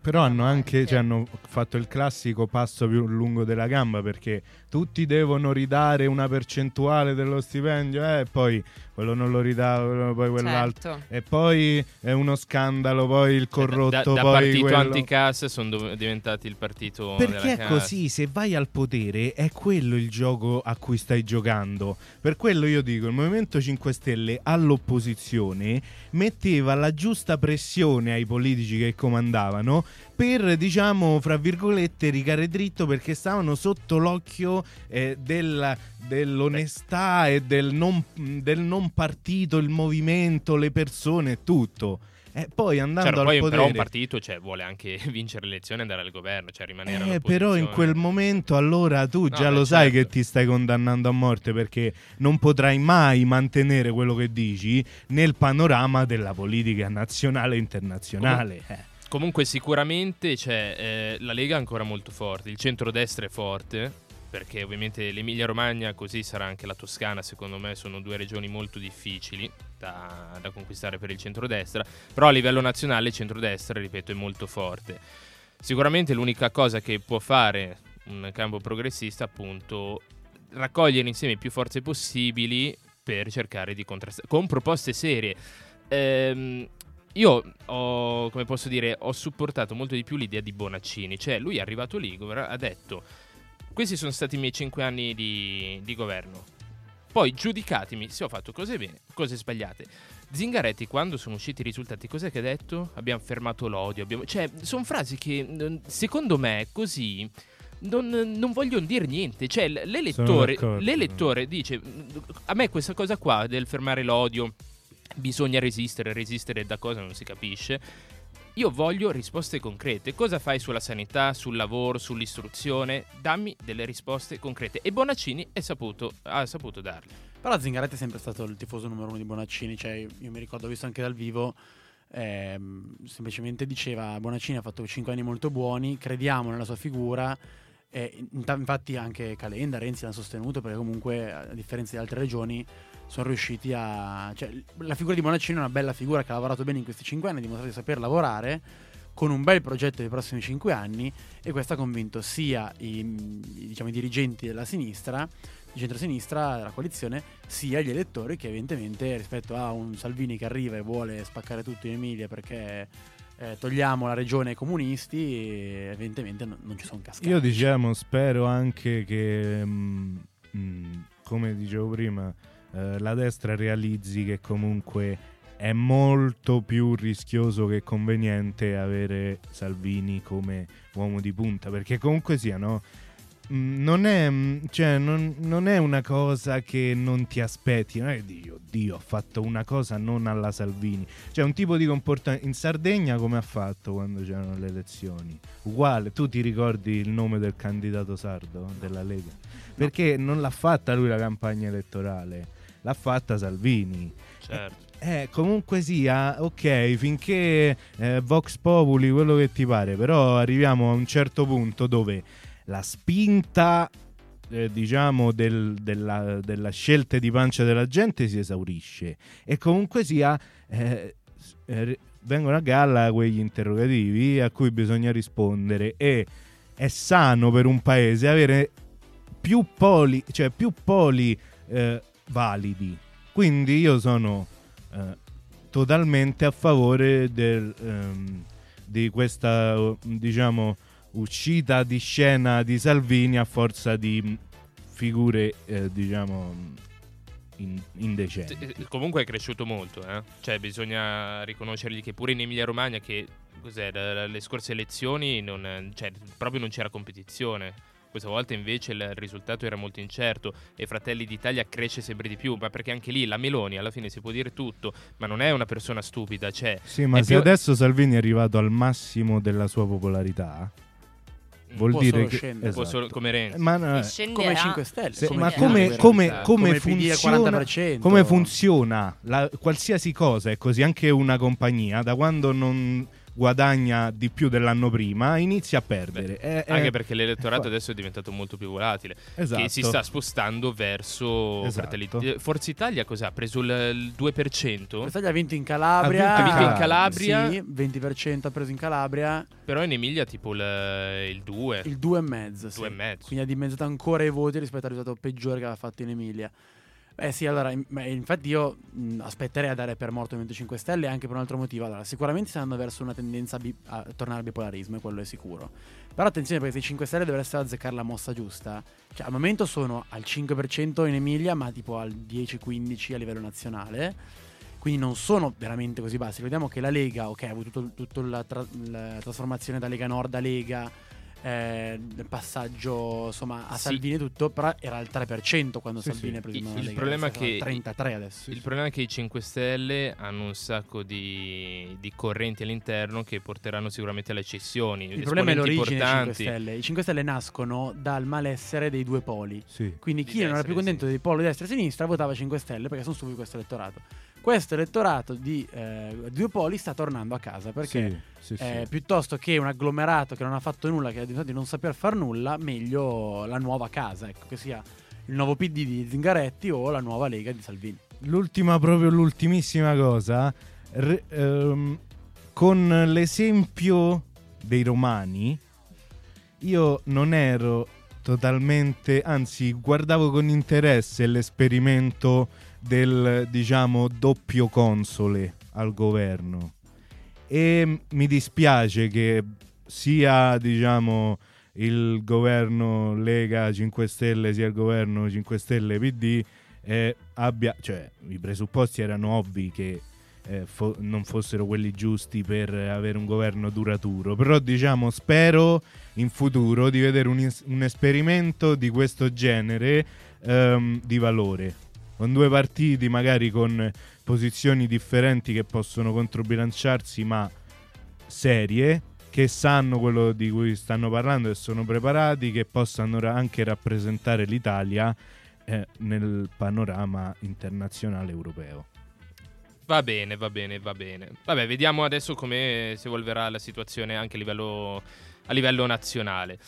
Però hanno No, anche cioè, hanno fatto il classico passo più lungo della gamba perché tutti devono ridare una percentuale dello stipendio eh, e poi quello non lo ridà, poi quell'altro. Certo. E poi è uno scandalo, poi il corrotto, da, da poi partito quello... anticassa sono dov- diventati il partito della Perché è così, se vai al potere è quello il gioco a cui stai giocando. Per quello io dico, il Movimento 5 Stelle all'opposizione metteva la giusta pressione ai politici che comandavano per, diciamo, fra virgolette, rigare dritto perché stavano sotto l'occhio eh, della- dell'onestà e del non, del non partito, il movimento, le persone e tutto. E poi andando Certo, al poi potere... però un partito cioè, vuole anche vincere le elezioni e andare al governo, cioè rimanere Eh, però in quel momento allora tu già beh, lo sai certo. che ti stai condannando a morte perché non potrai mai mantenere quello che dici nel panorama della politica nazionale e internazionale. Eh. Comunque sicuramente cioè, eh, la Lega è ancora molto forte, il centrodestra è forte, perché ovviamente l'Emilia Romagna, così sarà anche la Toscana, secondo me sono due regioni molto difficili da, da conquistare per il centrodestra, però a livello nazionale il centrodestra, ripeto, è molto forte. Sicuramente l'unica cosa che può fare un campo progressista, appunto, raccogliere insieme più forze possibili per cercare di contrastare, con proposte serie. Ehm, io ho, come posso dire, ho supportato molto di più l'idea di Bonaccini, cioè lui è arrivato lì, ha detto, questi sono stati i miei cinque anni di, di governo, poi giudicatemi se ho fatto cose bene, cose sbagliate. Zingaretti, quando sono usciti i risultati, cos'è che ha detto? Abbiamo fermato l'odio. Abbiamo... Cioè, sono frasi che secondo me così non, non vogliono dire niente. Cioè, l'elettore, l'elettore dice: A me questa cosa qua del fermare l'odio, bisogna resistere, resistere da cosa non si capisce. Io voglio risposte concrete. Cosa fai sulla sanità, sul lavoro, sull'istruzione? Dammi delle risposte concrete. E Bonaccini saputo, ha saputo darle. Però Zingaretti è sempre stato il tifoso numero uno di Bonaccini, cioè io mi ricordo, ho visto anche dal vivo, ehm, semplicemente diceva Bonaccini ha fatto 5 anni molto buoni, crediamo nella sua figura, e inta- infatti anche Calenda, Renzi l'hanno sostenuto perché comunque a differenza di altre regioni sono riusciti a... Cioè, la figura di Bonaccini è una bella figura che ha lavorato bene in questi 5 anni, ha dimostrato di saper lavorare con un bel progetto per i prossimi 5 anni e questo ha convinto sia i, diciamo, i dirigenti della sinistra di centrosinistra della coalizione, sia gli elettori che evidentemente rispetto a un Salvini che arriva e vuole spaccare tutto in Emilia perché eh, togliamo la regione ai comunisti, evidentemente non, non ci sono cascati. Io diciamo, spero anche che, mm, mm, come dicevo prima, eh, la destra realizzi che comunque è molto più rischioso che conveniente avere Salvini come uomo di punta, perché comunque sia, no? Mm, Non è, mm, cioè, non, non è una cosa che non ti aspetti, non è di Dio, ho fatto una cosa non alla Salvini. Cioè, un tipo di comportamento. In Sardegna, come ha fatto quando c'erano le elezioni? Uguale, tu ti ricordi il nome del candidato sardo della Lega? Perché non l'ha fatta lui la campagna elettorale, l'ha fatta Salvini. Certo. Eh, comunque sia, ok, finché eh, Vox Populi, quello che ti pare, però arriviamo a un certo punto dove la spinta, eh, diciamo, del- della, della scelta di pancia della gente si esaurisce. E comunque sia, eh, eh, vengono a galla quegli interrogativi a cui bisogna rispondere e è sano per un paese avere più poli, cioè più poli eh, validi. Quindi io sono eh, totalmente a favore del, ehm, di questa, diciamo, uscita di scena di Salvini a forza di figure, eh, diciamo, in- indecenti. Eh, Comunque è cresciuto molto, eh? Cioè, bisogna riconoscergli che pure in Emilia Romagna, che cos'è, dalle scorse elezioni, non, cioè, proprio non c'era competizione. Questa volta invece il risultato era molto incerto e Fratelli d'Italia cresce sempre di più, ma perché anche lì la Meloni alla fine si può dire tutto, ma non è una persona stupida, cioè Sì, ma se più- adesso Salvini è arrivato al massimo della sua popolarità, vuol Può dire solo che... scendere. può esatto. solo come Renzi. Ma no, eh, come 5 Stelle. se- come ma Fiamma, come, come, come funziona, 40%. come funziona la- qualsiasi cosa è così, anche una compagnia, da quando non, guadagna di più dell'anno prima, inizia a perdere. È- è- Anche perché l'elettorato fa- adesso è diventato molto più volatile, esatto. che si sta spostando verso Esatto. Fratelli- eh, Forza Italia cos'ha? Ha preso il, il 2%? Quest'anno ha vinto in Calabria. Ha vinto in Calabria. Sì, 20% ha preso in Calabria. Però in Emilia tipo il, il 2. Il 2,5. Sì. Due e mezzo. Quindi ha dimezzato ancora i voti rispetto al risultato peggiore che aveva fatto in Emilia. Eh sì, allora, infatti io aspetterei a dare per morto il Movimento 5 Stelle anche per un altro motivo. Allora, sicuramente stanno verso una tendenza a, bi- a tornare al bipolarismo, e quello è sicuro. Però attenzione perché se i 5 Stelle dovessero azzeccare la mossa giusta, cioè al momento sono al 5% in Emilia, ma tipo al 10-15 a livello nazionale. Quindi non sono veramente così bassi. Vediamo che la Lega, ok, ha avuto tutto la, tra- la trasformazione da Lega Nord a Lega, eh, passaggio insomma a Sì. Salvini e tutto, però era al 3% quando Sì, Salvini sì. ha preso Il- il Lega, problema che- 33 adesso. Il problema è che i 5 Stelle hanno un sacco di, di correnti all'interno che porteranno sicuramente alle cessioni. Il problema è l'origine dei 5 importanti. Stelle. I 5 Stelle nascono dal malessere dei due poli. Sì. Quindi Di chi non era più contento del polo di destra e sinistra votava 5 Stelle perché sono di questo elettorato. Questo elettorato di eh, due poli sta tornando a casa perché Sì, sì, eh, sì. piuttosto che un agglomerato che non ha fatto nulla, che ha dimostrato di non saper far nulla, meglio la nuova casa, ecco, che sia il nuovo PD di Zingaretti o la nuova Lega di Salvini. L'ultima, proprio l'ultimissima cosa, re- ehm, con l'esempio dei romani, io non ero totalmente, anzi guardavo con interesse l'esperimento del, diciamo, doppio console al governo. E mi dispiace che sia, diciamo, il governo Lega 5 Stelle sia il governo 5 Stelle PD eh, abbia, cioè i presupposti erano ovvi che eh, fo- non fossero quelli giusti per avere un governo duraturo, però diciamo spero in futuro di vedere un, is- un esperimento di questo genere ehm, di valore, con due partiti magari con posizioni differenti che possono controbilanciarsi ma serie che sanno quello di cui stanno parlando e sono preparati che possano anche rappresentare l'Italia eh, nel panorama internazionale europeo. Va bene, va bene, va bene. Vabbè, vediamo adesso come si evolverà la situazione anche a livello, a livello nazionale.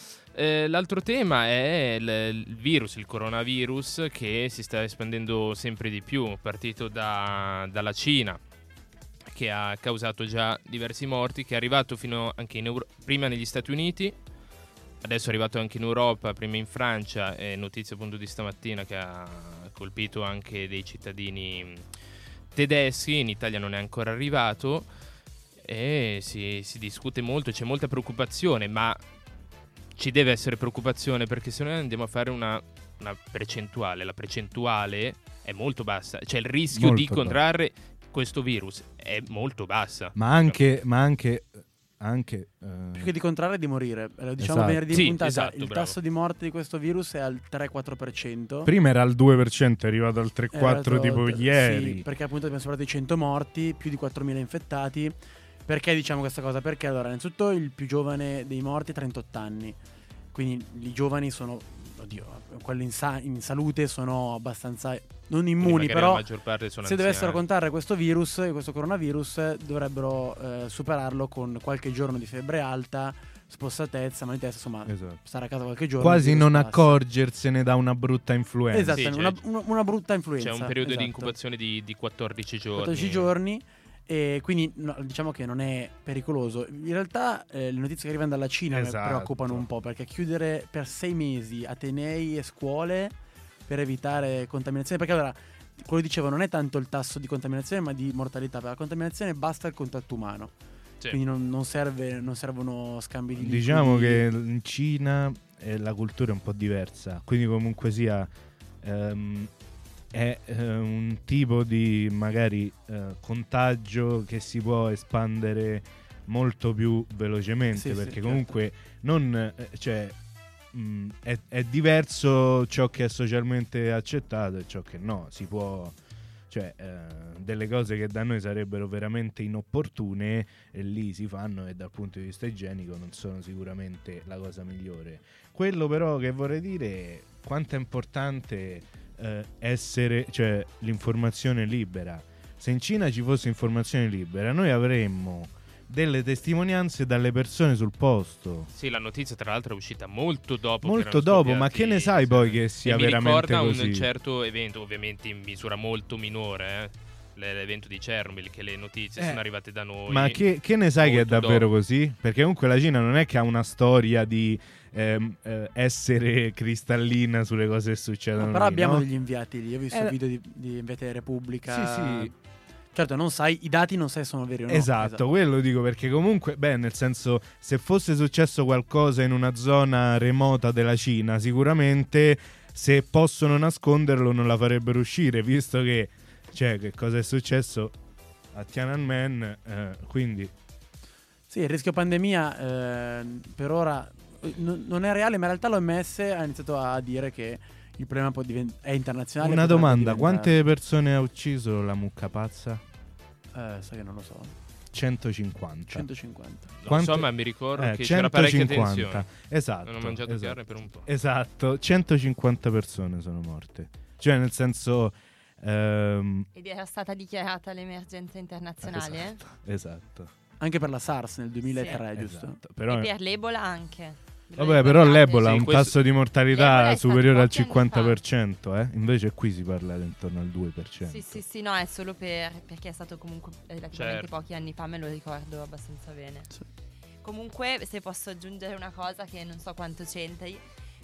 Eh, l'altro tema è il, il virus, il coronavirus che si sta espandendo sempre di più, partito da- dalla Cina che ha causato già diversi morti, che è arrivato fino anche in Euro- prima negli Stati Uniti, adesso è arrivato anche in Europa, prima in Francia, è notizia appunto di stamattina che ha colpito anche dei cittadini tedeschi, in Italia non è ancora arrivato e si, si discute molto, c'è molta preoccupazione, ma ci deve essere preoccupazione perché se noi andiamo a fare una, una percentuale, la percentuale è molto bassa, cioè il rischio Molto di contrarre questo virus è molto bassa. Ma anche, ma anche, anche eh, Più che di contrarre di morire. Eh, Diciamo Esatto. venerdì Sì, in puntata, esatto, il bravo. tasso di morte di questo virus è al 3-4%. prima era al 2%, è arrivato al 3-4 Era tipo stato- ieri. Sì, perché appunto abbiamo superato i 100 morti, più di 4.000 infettati. Perché diciamo questa cosa? Perché allora, innanzitutto il più giovane dei morti ha 38 anni. Quindi i giovani sono, oddio, quelli in, sa- in salute sono abbastanza non immuni, però la maggior parte sono se dovessero anziani. contare questo virus, questo coronavirus, dovrebbero eh, superarlo con qualche giorno di febbre alta, spossatezza, mal di testa, insomma, Esatto. stare a casa qualche giorno. Quasi non passa. accorgersene da una brutta influenza. Esatto, Sì, una, c'è- una- una brutta influenza. C'è un periodo esatto. di incubazione di, di 14 giorni. 14 giorni. E quindi no, diciamo che non è pericoloso. In realtà eh, le notizie che arrivano dalla Cina mi Esatto. preoccupano un po' perché chiudere per sei mesi atenei e scuole per evitare contaminazione. Perché allora, quello che dicevo, non è tanto il tasso di contaminazione ma di mortalità. Per la contaminazione basta il contatto umano. Sì. Quindi non, non serve, non servono scambi di liquidi. Diciamo che in Cina eh, la cultura è un po' diversa, quindi comunque sia ehm, è eh, un tipo di magari eh, contagio che si può espandere molto più velocemente Sì, sì, perché certo. comunque non eh, cioè mh, è, è diverso ciò che è socialmente accettato e ciò che no, si può cioè eh, delle cose che da noi sarebbero veramente inopportune e lì si fanno e dal punto di vista igienico non sono sicuramente la cosa migliore. Quello però che vorrei dire è quanto è importante eh, essere, cioè l'informazione libera. Se in Cina ci fosse informazione libera, noi avremmo delle testimonianze dalle persone sul posto. Sì, la notizia tra l'altro è uscita molto dopo. Molto dopo, ma che ne sai poi che sia e mi veramente ricorda così? un certo evento, ovviamente in misura molto minore, eh, l'evento di Chernobyl, che le notizie Eh, sono arrivate da noi. Ma che, che ne sai che è davvero dopo. così? Perché comunque la Cina non è che ha una storia di ehm, eh, essere cristallina sulle cose che succedono. No, però lì, abbiamo no? degli inviati lì. Ho visto Eh, video di, di inviati di Repubblica. Sì, sì. Certo, non sai, i dati non sai se sono veri o no. Esatto, quello dico perché comunque, beh, nel senso, se fosse successo qualcosa in una zona remota della Cina, sicuramente se possono nasconderlo non la farebbero uscire, visto che, cioè, che cosa è successo a Tiananmen, eh, quindi... Sì, il rischio pandemia eh, per ora n- non è reale, ma in realtà l'OMS ha iniziato a dire che il problema può divent- è internazionale. Una domanda, diventare- quante persone ha ucciso la mucca pazza? Eh, sai che non lo so. 150. 150. Non quante- so, ma mi ricordo Eh, che c'era parecchia 150. tensione. Esatto. Non ho mangiato esatto. carne per un po'. Esatto, 150 persone sono morte. Cioè, nel senso... ehm, Ed era stata dichiarata l'emergenza internazionale. esatto, esatto. Anche per la SARS nel 2003, giusto? esatto. Però, E per l'Ebola anche. Vabbè, però l'Ebola ha Sì, un questo- tasso di mortalità superiore al pochi anni fa. 50%, eh? Invece qui si parla di intorno al 2%. Sì, sì, sì, no, è solo per, perché è stato comunque relativamente Certo. pochi anni fa, me lo ricordo abbastanza bene. Sì. Comunque, se posso aggiungere una cosa che non so quanto c'entri,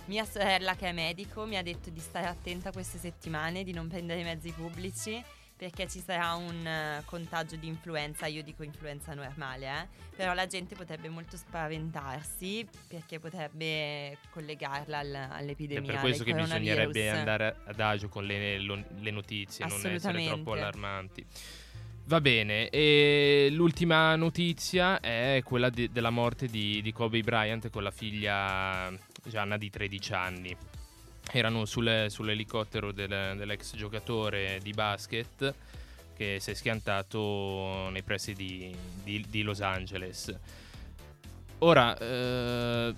mia sorella che è medico mi ha detto di stare attenta queste settimane, di non prendere i mezzi pubblici, perché ci sarà un eh, contagio di influenza, io dico influenza normale, eh, però la gente potrebbe molto spaventarsi perché potrebbe collegarla al- È all'epidemia. per questo che bisognerebbe andare ad agio con le, lo- le notizie, non essere troppo allarmanti. Va bene, e l'ultima notizia è quella de- della morte di, di Kobe Bryant con la figlia Gianna di 13 anni. Erano sul- sull'elicottero del- dell'ex giocatore di basket che si è schiantato nei pressi di, di- di Los Angeles. Ora, eh,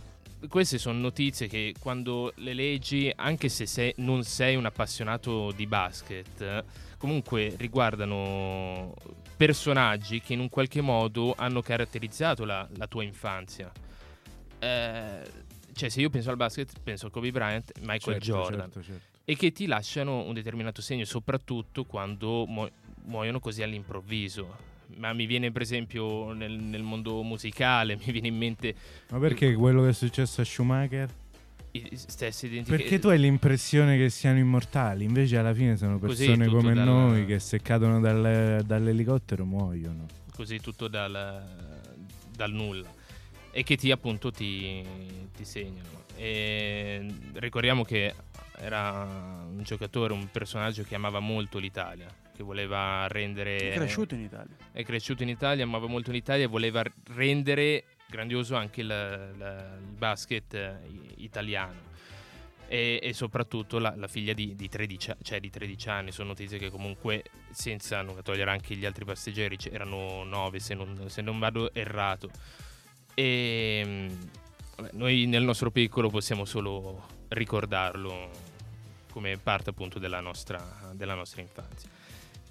queste sono notizie che quando le leggi, anche se sei- non sei un appassionato di basket, comunque riguardano personaggi che in un qualche modo hanno caratterizzato la, la tua infanzia. Eh, cioè, se io penso al basket, penso a Kobe Bryant, Michael Certo, Jordan certo, certo. e che ti lasciano un determinato segno, soprattutto quando mu- muoiono così all'improvviso. Ma mi viene, per esempio, nel, nel mondo musicale, mi viene in mente Ma perché quello che è successo a Schumacher? i stessi identici. Perché tu hai l'impressione che siano immortali, invece alla fine sono persone come dal- noi che se cadono dal- dall'elicottero muoiono. Così tutto dal, dal nulla. E che ti, appunto, ti, ti segnano. E ricordiamo che era un giocatore, un personaggio che amava molto l'Italia, che voleva rendere... È cresciuto in Italia. è cresciuto in Italia, amava molto l'Italia e voleva rendere grandioso anche il, il basket eh, italiano. E, e soprattutto la, la figlia di, di 13, a- cioè di 13 anni, sono notizie che comunque, senza non togliere anche gli altri passeggeri, erano 9 se non, se non vado errato. E mm, vabbè, noi nel nostro piccolo possiamo solo ricordarlo come parte appunto della nostra, della nostra infanzia.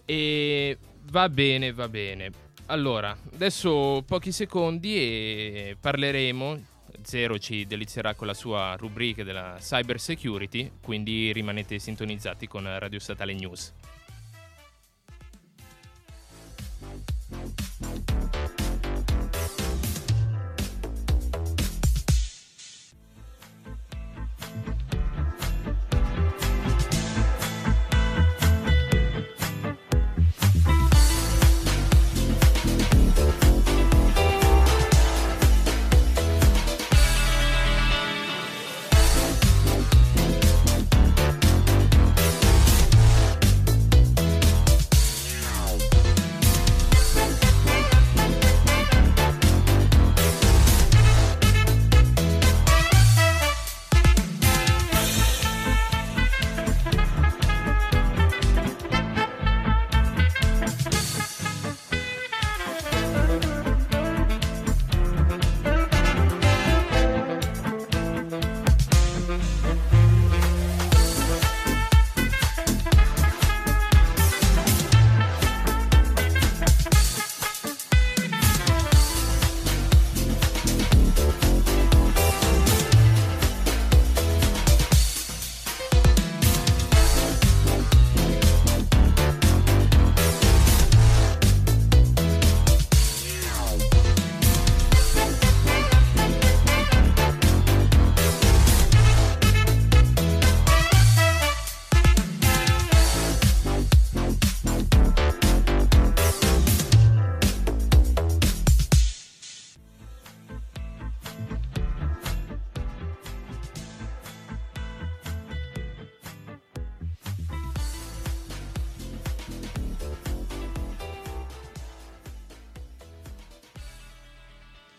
E va bene, va bene. Allora, adesso pochi secondi e parleremo. Zero ci delizierà con la sua rubrica della cyber security, quindi rimanete sintonizzati con Radio Statale News.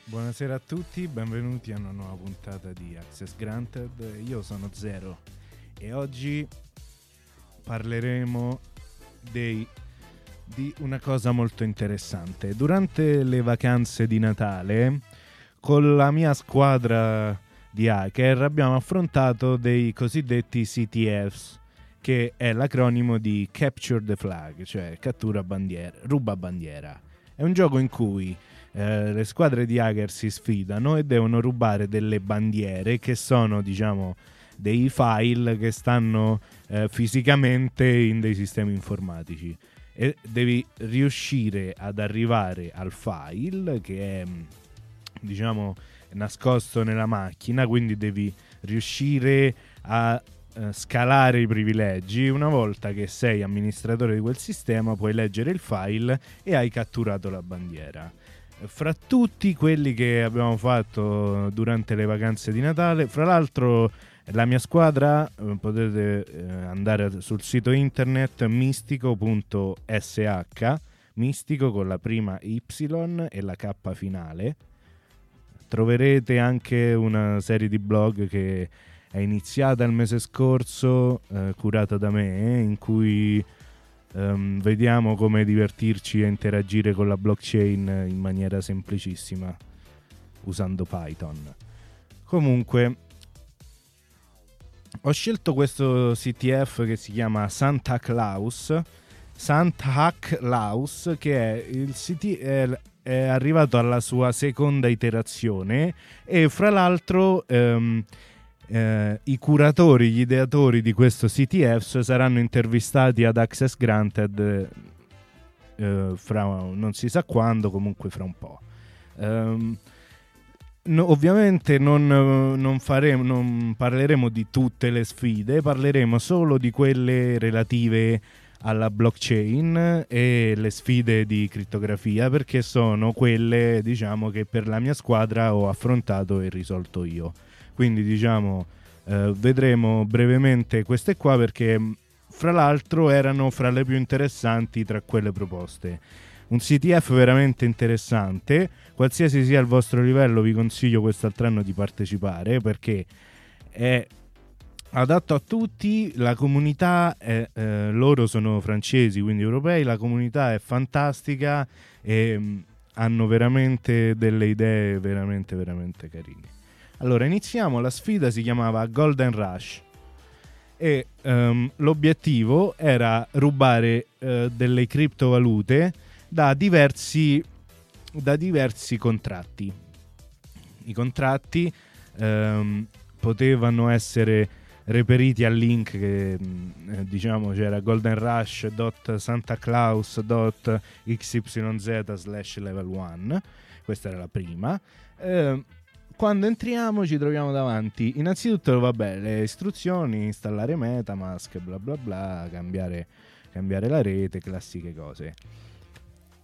Buonasera a tutti, benvenuti a una nuova puntata di Access Granted. Io sono Zero e oggi parleremo dei, di una cosa molto interessante. Durante le vacanze di Natale, con la mia squadra di hacker abbiamo affrontato dei cosiddetti CTFs, che è l'acronimo di Capture the Flag, cioè cattura bandiera, ruba bandiera. È un gioco in cui eh, le squadre di hacker si sfidano e devono rubare delle bandiere che sono, diciamo, dei file che stanno eh, fisicamente in dei sistemi informatici. E devi riuscire ad arrivare al file che è diciamo nascosto nella macchina quindi devi riuscire a eh, scalare i privilegi. Una volta che sei amministratore di quel sistema puoi leggere il file e hai catturato la bandiera fra tutti quelli che abbiamo fatto durante le vacanze di Natale fra l'altro la mia squadra eh, potete eh, andare sul sito internet mistico.sh, mistico con la prima Y e la K finale. Troverete anche una serie di blog che è iniziata il mese scorso, eh, curata da me, in cui ehm, vediamo come divertirci e interagire con la blockchain in maniera semplicissima usando Python. Comunque, ho scelto questo CTF che si chiama Santa Claus. Santa Claus, che è, CT, è, è, arrivato alla sua seconda iterazione e fra l'altro ehm, eh, i curatori, gli ideatori di questo CTF saranno intervistati ad Access Granted eh, fra non si sa quando, comunque fra un po'. Um, No, ovviamente non, non, faremo, non parleremo di tutte le sfide, parleremo solo di quelle relative alla blockchain e le sfide di crittografia perché sono quelle diciamo che per la mia squadra ho affrontato e risolto io quindi diciamo eh, vedremo brevemente queste qua perché fra l'altro erano fra le più interessanti tra quelle proposte un CTF veramente interessante. Qualsiasi sia il vostro livello, vi consiglio quest'altro anno di partecipare perché è adatto a tutti. La comunità, è, eh, loro sono francesi, quindi europei. La comunità è fantastica e mm, hanno veramente delle idee veramente, veramente carine. Allora, iniziamo. La sfida si chiamava Golden Rush e um, l'obiettivo era rubare uh, delle criptovalute da diversi, da diversi contratti. I contratti ehm, potevano essere reperiti al link che eh, diciamo c'era goldenrush.santaclaus.xyz slash level 1 questa era la prima eh, quando entriamo ci troviamo davanti innanzitutto vabbè le istruzioni installare metamask bla bla bla cambiare, cambiare la rete classiche cose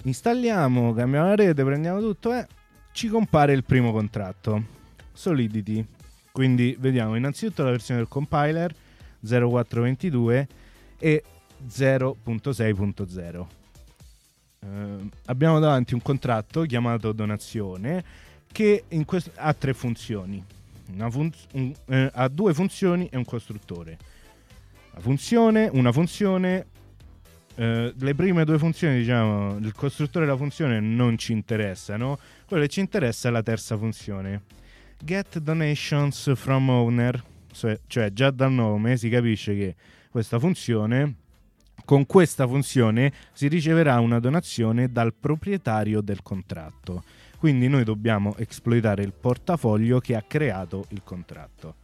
installiamo, cambiamo la rete, prendiamo tutto e eh, ci compare il primo contratto, Solidity. Quindi vediamo innanzitutto la versione del compiler 0422 e 0.6.0. Eh, abbiamo davanti un contratto chiamato donazione che quest- ha tre funzioni. Fun- un, eh, ha due funzioni e un costruttore. La funzione, una funzione Uh, le prime due funzioni, diciamo, il costruttore e la funzione non ci interessano. Quello che ci interessa è la terza funzione. Get donations from owner. Cioè, già dal nome si capisce che questa funzione, con questa funzione, si riceverà una donazione dal proprietario del contratto. Quindi noi dobbiamo esploitare il portafoglio che ha creato il contratto.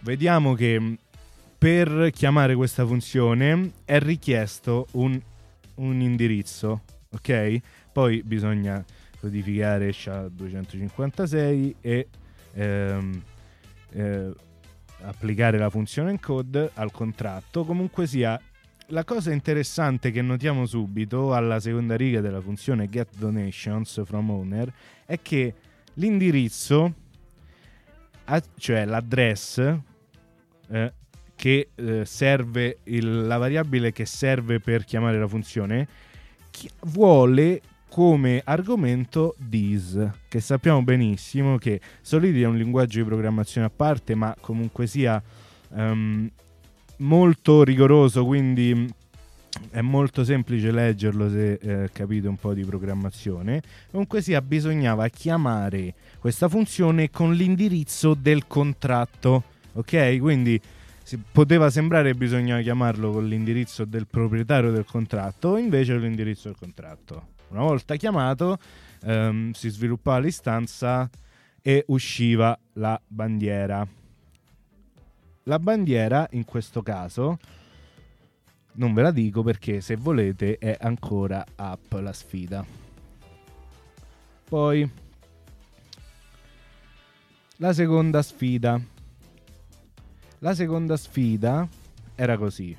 Vediamo che per chiamare questa funzione è richiesto un, un indirizzo, ok? Poi bisogna codificare SHA-256 e ehm, eh, applicare la funzione encode al contratto. Comunque sia, la cosa interessante che notiamo subito alla seconda riga della funzione get donations from owner è che l'indirizzo, cioè l'address, eh, che eh, serve il, la variabile che serve per chiamare la funzione vuole come argomento DIS, che sappiamo benissimo che Solidity è un linguaggio di programmazione a parte, ma comunque sia um, molto rigoroso, quindi è molto semplice leggerlo se eh, capite un po' di programmazione. Comunque sia, bisognava chiamare questa funzione con l'indirizzo del contratto. Ok? Quindi si, poteva sembrare che bisognava chiamarlo con l'indirizzo del proprietario del contratto, invece l'indirizzo del contratto. Una volta chiamato, ehm, si sviluppava l'istanza e usciva la bandiera. La bandiera, in questo caso, non ve la dico perché se volete è ancora up la sfida. Poi la seconda sfida. La seconda sfida era così.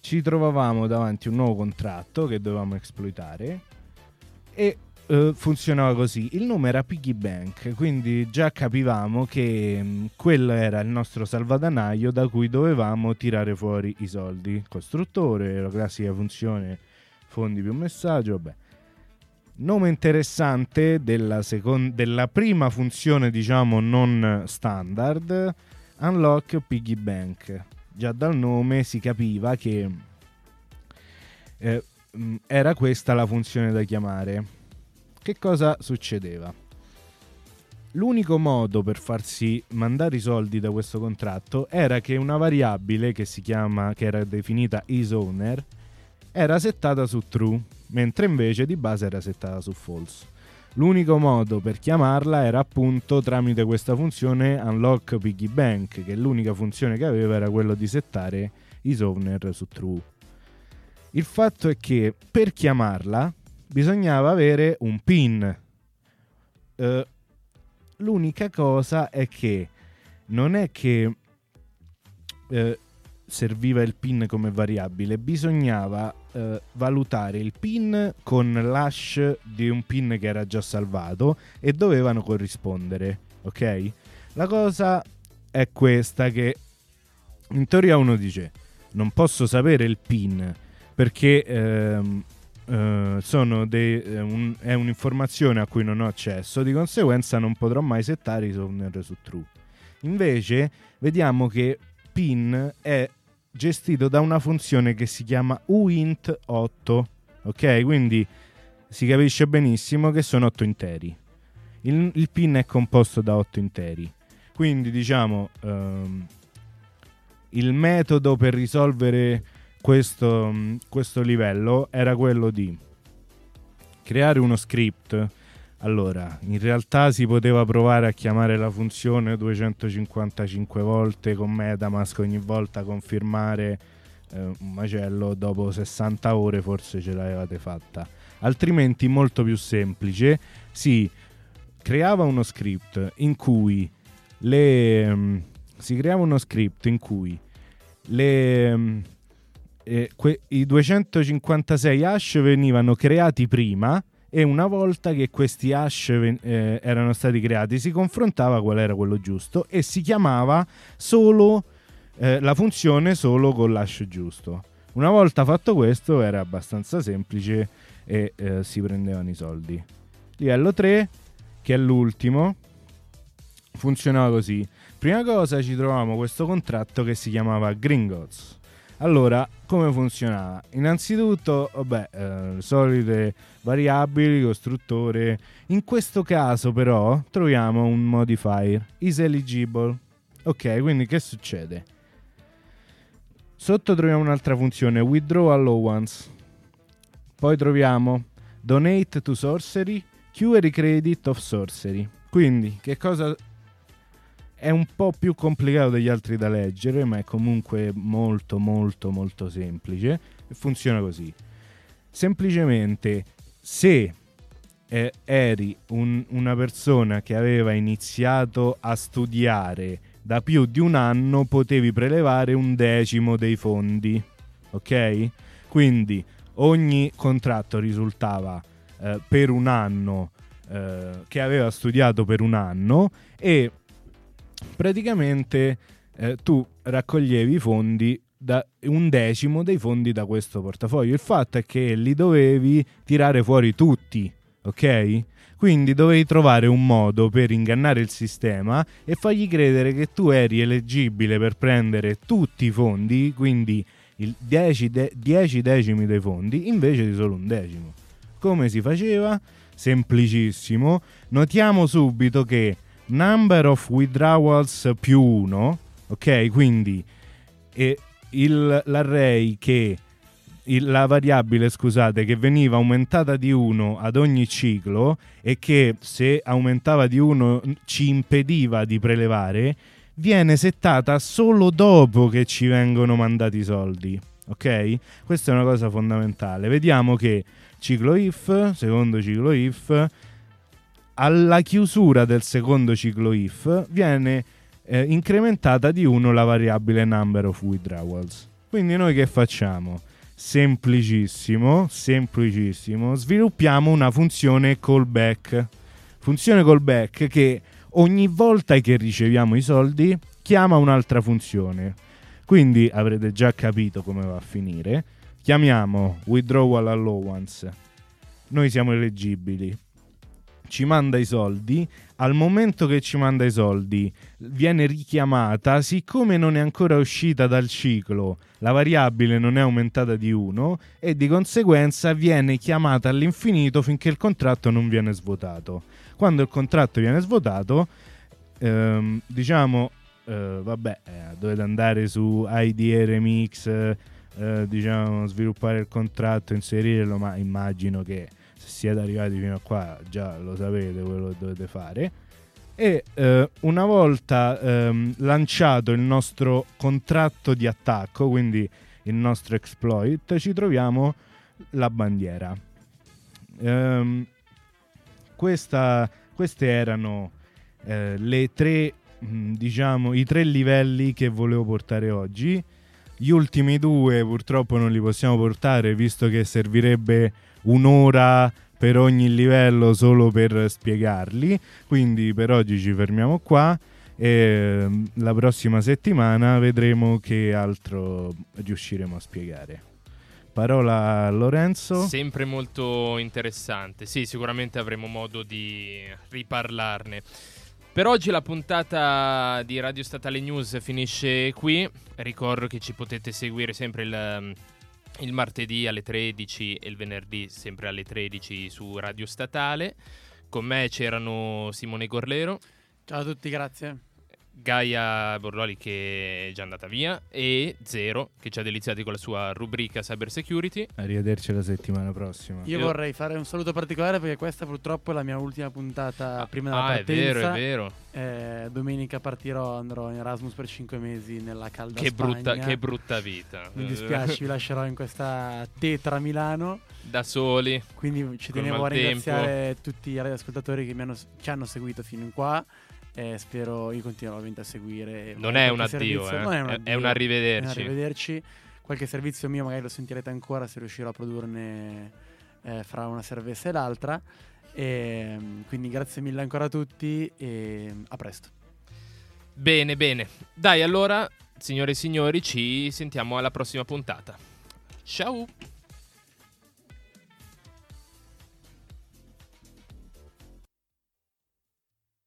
Ci trovavamo davanti a un nuovo contratto che dovevamo esploitare e Uh, funzionava così. Il nome era Piggy Bank, quindi già capivamo che mh, mm, quello era il nostro salvadanaio da cui dovevamo tirare fuori i soldi. Costruttore, la classica funzione fondi più messaggio, vabbè. Nome interessante della, second- della prima funzione, diciamo, non standard, Unlock Piggy Bank. Già dal nome si capiva che eh, mm, era questa la funzione da chiamare che cosa succedeva? L'unico modo per farsi mandare i soldi da questo contratto era che una variabile che si chiama, che era definita isOwner, era settata su true, mentre invece di base era settata su false. L'unico modo per chiamarla era appunto tramite questa funzione unlock piggy bank, che l'unica funzione che aveva era quello di settare isOwner su true. Il fatto è che per chiamarla bisognava avere un pin. Uh, l'unica cosa è che non è che uh, serviva il pin come variabile, bisognava uh, valutare il pin con l'hash di un pin che era già salvato e dovevano corrispondere, ok? La cosa è questa che in teoria uno dice non posso sapere il pin perché ehm, uh, dei, uh, un, è un'informazione a cui non ho accesso, di conseguenza non potrò mai settare i sovner su true. Invece vediamo che pin è gestito da una funzione che si chiama uint8, ok? Quindi si capisce benissimo che sono 8 interi. Il, il pin è composto da 8 interi. Quindi diciamo um, il metodo per risolvere questo, questo livello era quello di creare uno script. Allora, in realtà si poteva provare a chiamare la funzione 255 volte con Metamask ogni volta confermare eh, un macello, dopo 60 ore forse ce l'avevate fatta. Altrimenti molto più semplice, si creava uno script in cui le um, si creava uno script in cui le um, eh, que- i 256 hash venivano creati prima e una volta che questi hash eh, erano stati creati si confrontava qual era quello giusto e si chiamava solo eh, la funzione solo con l'hash giusto. Una volta fatto questo era abbastanza semplice e eh, si prendevano i soldi. Livello 3, che è l'ultimo, funzionava così. Prima cosa ci trovavamo questo contratto che si chiamava Gringotts allora, come funzionava? Innanzitutto, vabbè, eh, solite variabili, costruttore. In questo caso, però, troviamo un modifier is eligible. Ok, quindi che succede? Sotto troviamo un'altra funzione, withdraw allowance. Poi troviamo donate to sorcery, query credit of sorcery. Quindi, che cosa è un po' più complicato degli altri da leggere, ma è comunque molto molto molto semplice funziona così. Semplicemente se eh, eri un, una persona che aveva iniziato a studiare da più di un anno, potevi prelevare un decimo dei fondi. Ok? Quindi ogni contratto risultava eh, per un anno eh, che aveva studiato per un anno e praticamente eh, tu raccoglievi i fondi da un decimo dei fondi da questo portafoglio. Il fatto è che li dovevi tirare fuori tutti, ok? Quindi dovevi trovare un modo per ingannare il sistema e fargli credere che tu eri eleggibile per prendere tutti i fondi, quindi il 10, de- 10 decimi dei fondi, invece di solo un decimo. Come si faceva? Semplicissimo. Notiamo subito che number of withdrawals più 1, ok? Quindi e il, l'array che il, la variabile, scusate, che veniva aumentata di 1 ad ogni ciclo e che se aumentava di 1 ci impediva di prelevare, viene settata solo dopo che ci vengono mandati i soldi. Ok? Questa è una cosa fondamentale. Vediamo che ciclo if, secondo ciclo if, alla chiusura del secondo ciclo if viene eh, incrementata di 1 la variabile number of withdrawals. Quindi noi che facciamo? Semplicissimo, semplicissimo, sviluppiamo una funzione callback. Funzione callback che ogni volta che riceviamo i soldi chiama un'altra funzione. Quindi avrete già capito come va a finire. Chiamiamo withdrawal allowance. Noi siamo eleggibili. Ci manda i soldi. Al momento che ci manda i soldi viene richiamata, siccome non è ancora uscita dal ciclo, la variabile non è aumentata di 1 e di conseguenza viene chiamata all'infinito finché il contratto non viene svuotato. Quando il contratto viene svuotato, ehm, diciamo, eh, vabbè, eh, dovete andare su IDE Remix, eh, diciamo, sviluppare il contratto, inserirlo, ma immagino che siete arrivati fino a qua già lo sapete quello che dovete fare. E eh, una volta ehm, lanciato il nostro contratto di attacco, quindi il nostro exploit, ci troviamo la bandiera. Ehm, questa, queste erano eh, le tre, mh, diciamo, i tre livelli che volevo portare oggi. Gli ultimi due purtroppo non li possiamo portare visto che servirebbe un'ora per ogni livello solo per spiegarli. Quindi per oggi ci fermiamo qua e mm, la prossima settimana vedremo che altro riusciremo a spiegare. Parola a Lorenzo. Sempre molto interessante. Sì, sicuramente avremo modo di riparlarne. Per oggi la puntata di Radio Statale News finisce qui. Ricordo che ci potete seguire sempre il, il martedì alle 13 e il venerdì sempre alle 13 su Radio Statale. Con me c'erano Simone Gorlero, Ciao a tutti, grazie. Gaia Borloli che è già andata via e Zero che ci ha deliziati con la sua rubrica Cyber Security. Arrivederci la settimana prossima. Io Io- vorrei fare un saluto particolare perché questa purtroppo è la mia ultima puntata prima della ah, è vero, partenza. è vero. Eh, domenica partirò, andrò in Erasmus per 5 mesi nella calda Che brutta, Spagna. che brutta vita. Mi dispiace, vi lascerò in questa tetra Milano. Da soli. Quindi ci tenevo a ringraziare tutti i radioascoltatori che mi hanno, ci hanno seguito fino in qua. E spero io continuerò ovviamente a seguire. Non è un addio, servizio- eh. non è un È- è addio, un è arrivederci. un arrivederci. Qualche servizio mio magari lo sentirete ancora se riuscirò a produrne eh, fra una servessa e l'altra. E, mm, quindi grazie mille ancora a tutti e a presto. Bene, bene. Dai, allora, signore e signori, ci sentiamo alla prossima puntata. Ciao!